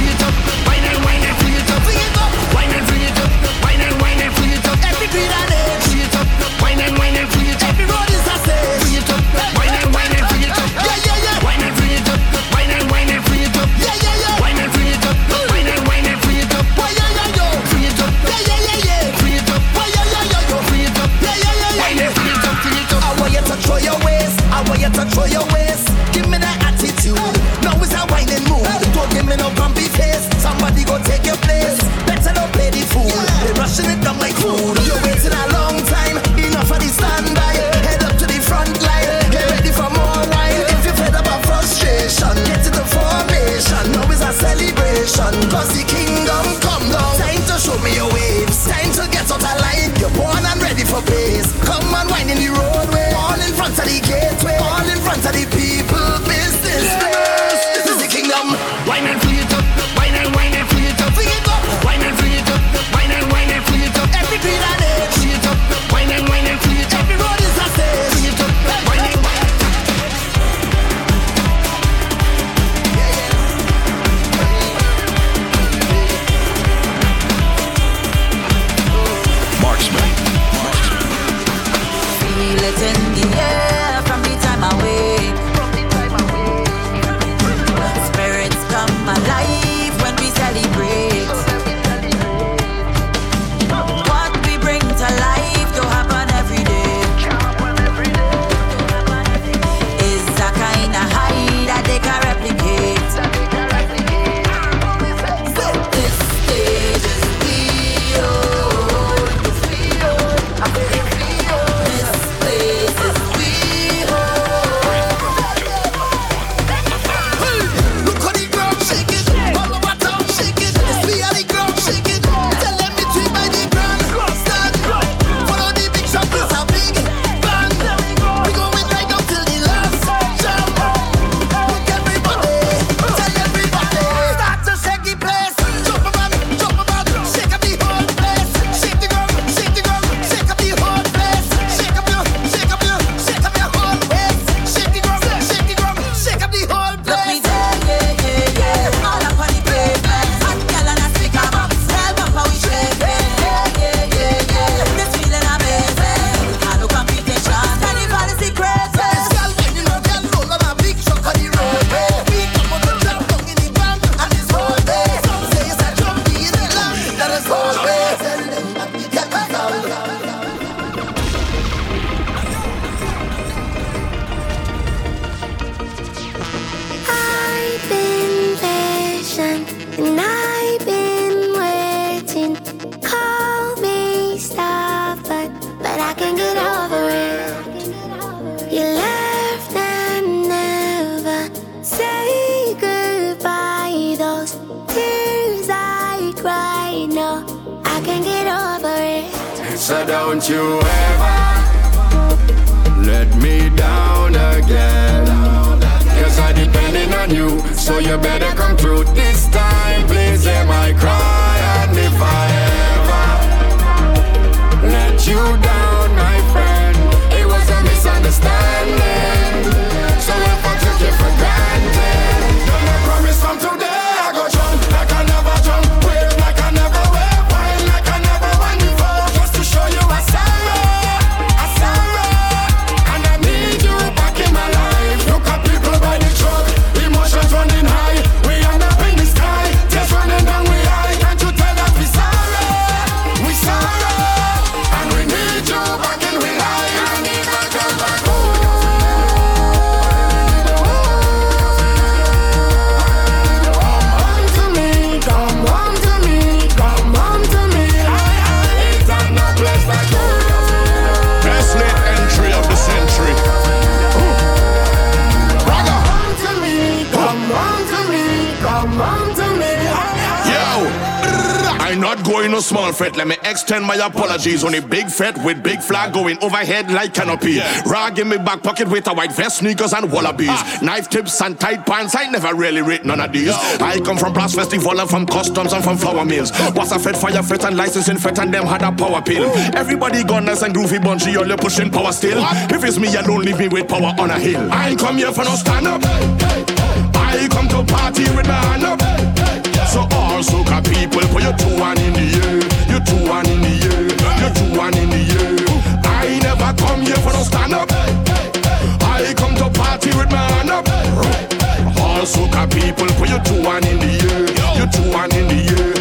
extend my apologies. On a big fret with big flag going overhead like canopy. Rag in my back pocket with a white vest, sneakers and wallabies. Ah. Knife tips and tight pants. I never really rate none of these. I come from brass festival and from customs and from flour mills. Oh. Was a fed fire fet and licensing fet and them had a power pill. Everybody gunners and groovy all your pushing power still. If it's me alone, leave me with power on a hill. I ain't come here for no stand up. I come to party with my hand up. So all soca people, put your two one in the air, your two one in the air, your two one in the air. I never come here for no stand up. I come to party with my hand up. All soca people, put your two one in the air, your two one in the air.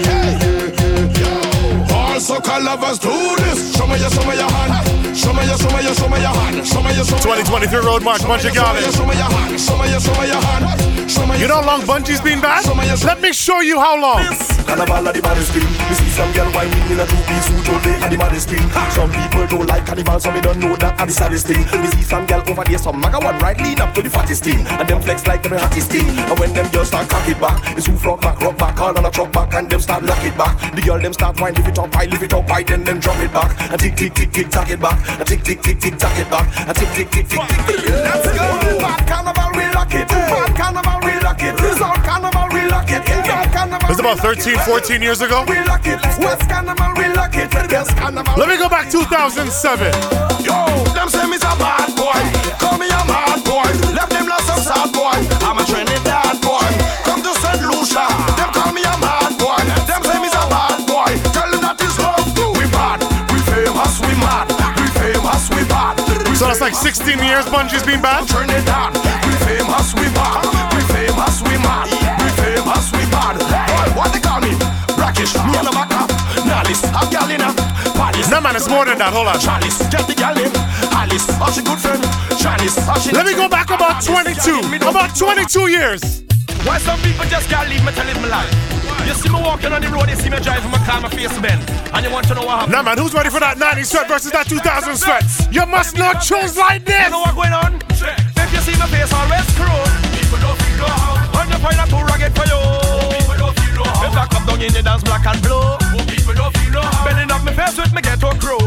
All soca lovers do this. Show me your, show me your hand. Show me your, show me your, show me your hand. Show me your, show me your 2023 Road March, Bunji Garlin. Show me your hand. Show me your, show me your hand. Me You know how long Bunji's been back? Let me show you how long. Carnival at the baddest thing. We see some girl whining in a two-piece suit all day at the baddest thing. Some people don't like carnival, so they don't know that at the saddest thing. We see some girl over there, some maga one right lean up to the fattest thing, and them flex like them the hottest thing. And when them girls start cock it back, it's who rock back, rock back, all on a truck back, and them start lock it back. The girl them start whine, lift it up high, lift it up high, then them drop it back, and tick tick tick tick tack it back, and tick tick tick tick tack it back, and tick tick tick tick tick. Let's go, bad carnival, we lock it. Bad carnival, it. Carnival, we lock it. Bad carnival. It was about 13, 14 years ago. We lock it. West Carnival, we lock it. West Carnival. Let me go back 2007. Yo, them say me's a bad boy. Call me a mad boy. Left them lost some sad boy. I'm a Trinidad boy. Come to St. Lucia. Them call me a mad boy. Them say me's a bad boy. Tell them that is love. We bad. We famous. We mad. We famous. We bad. So that's like 16 years Bunji's been? Trinidad. We famous. We bad. Famous. We mad. We famous. We bad. Boy, what they call me? Brackish. Me and the back up. Nalis. A gal in a Paris. No man, it's more than that. Hold on. Chalice. Get the gal in. Alice. Oh, she good friend. Chalice. Oh, she Let me go back about 22. About 22 years. Why some people just can't leave me to live my life? You see me walking on the road, you see me driving my car, my face bend, and you want to know what happened? Nah, man, who's ready for that 90s sweat versus that 2000 sweat? You must not choose like this. You know what going on? If you see my face always screw, And you find out too rugged for you. People don't feel no how. If I come down in the dance black and blue, people don't feel no how. Bending up my face with me ghetto crew.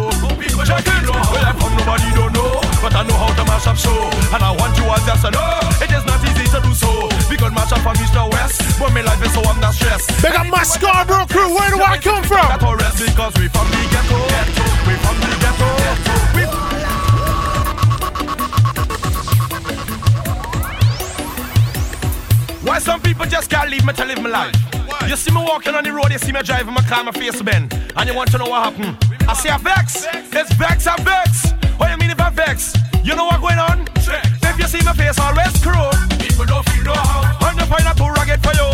Check it. Well, I'm from nobody don't know, but I know how to mash up show, and I want you all just to know it is not easy to do so. We could match up from east to west, but my life is so under stress. They got my Scarborough crew. Where do I come from? Ghetto rest because we from the ghetto. We from the ghetto. We Why some people just can't leave me to live my life? You see me walking on the road, you see me driving my car, my face bend, and you want to know what happened? I say I vex, it's vex, I vex. What do you mean if I vex? You know what going on? Vex. If you see my face always crow, people don't feel no how. And the find a too rugged for you.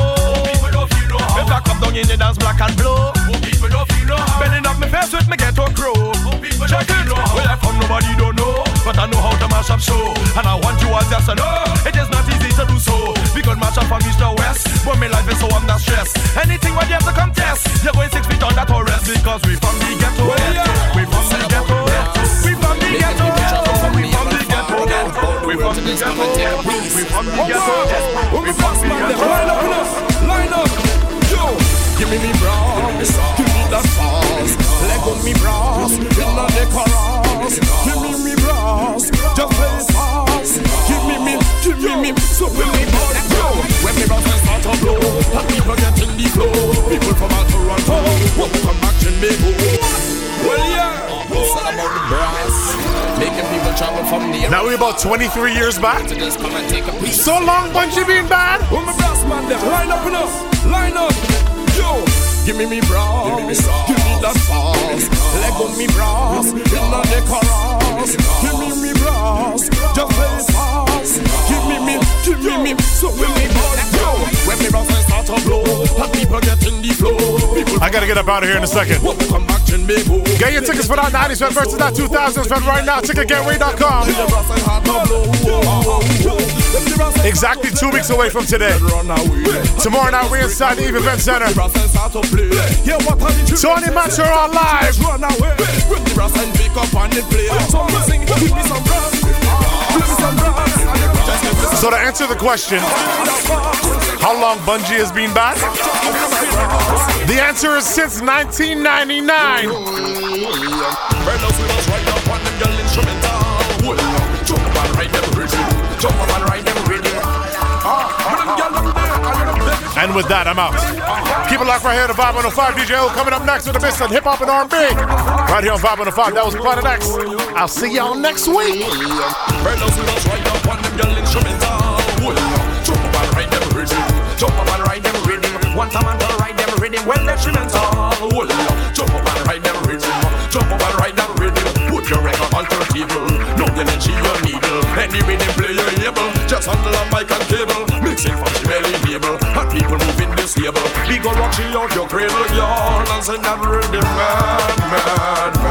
People don't feel no how. If I come down in the dance black and blue, people don't feel no how. Bending up my face with my ghetto crow. People Check don't feel it. no how. Well, I found nobody don't know mash up show. And I want you all just to know it is not easy to do so. We could mash up from east to west, but my life is so under stress. Anything when you have to contest, you're going six feet under to rest because we from the ghetto. We from the ghetto. We from the ghetto. We from the ghetto. We from the ghetto. We from the ghetto. We from the ghetto. Line up, line up, yo. Give me me bras, give me that sauce. Go me bras, in the chorus. Give me me bras, just play fast. Give me me, give me me, so when me body go, when me bras start to blow, and people get in the flow. People from all Toronto, want to come back to me. Well yeah, it's all about the brass, making people travel from the. Now we about 23 years back. So long, Bunji being bad. When my brass man them line up enough, line up, yo. Give me me bras, give me, me give me that sauce. Let go me bras, in the chorus. Give me me bras, just play it fast. Give me me, give me me, so when me body go, when me bras start to blow, and people get in the flow. I gotta get up out of here in a second. Get your tickets for that 90s fan versus that 2000s fan right now. Ticketgateway.com. Exactly two weeks away from today. Tomorrow night we're inside the Eve Event Center. Tony on live. Run So to answer the question, how long Bunji has been back? The answer is since 1999. And with that, I'm out. Keep it locked right here to Vibe 105 DJ O coming up next with the best of hip hop and R&B. Right here on Vibe 105. That was Planet X. I'll see y'all next week. One time them rhythm. Instrumental. Jump up and them rhythm. Jump up and them rhythm. Put your record on turntable. No your needle. Any rhythm play you're able. Just handle a mic and cable. The table. We go rock you out your cradle, y'all. And send that rhythm mad, mad,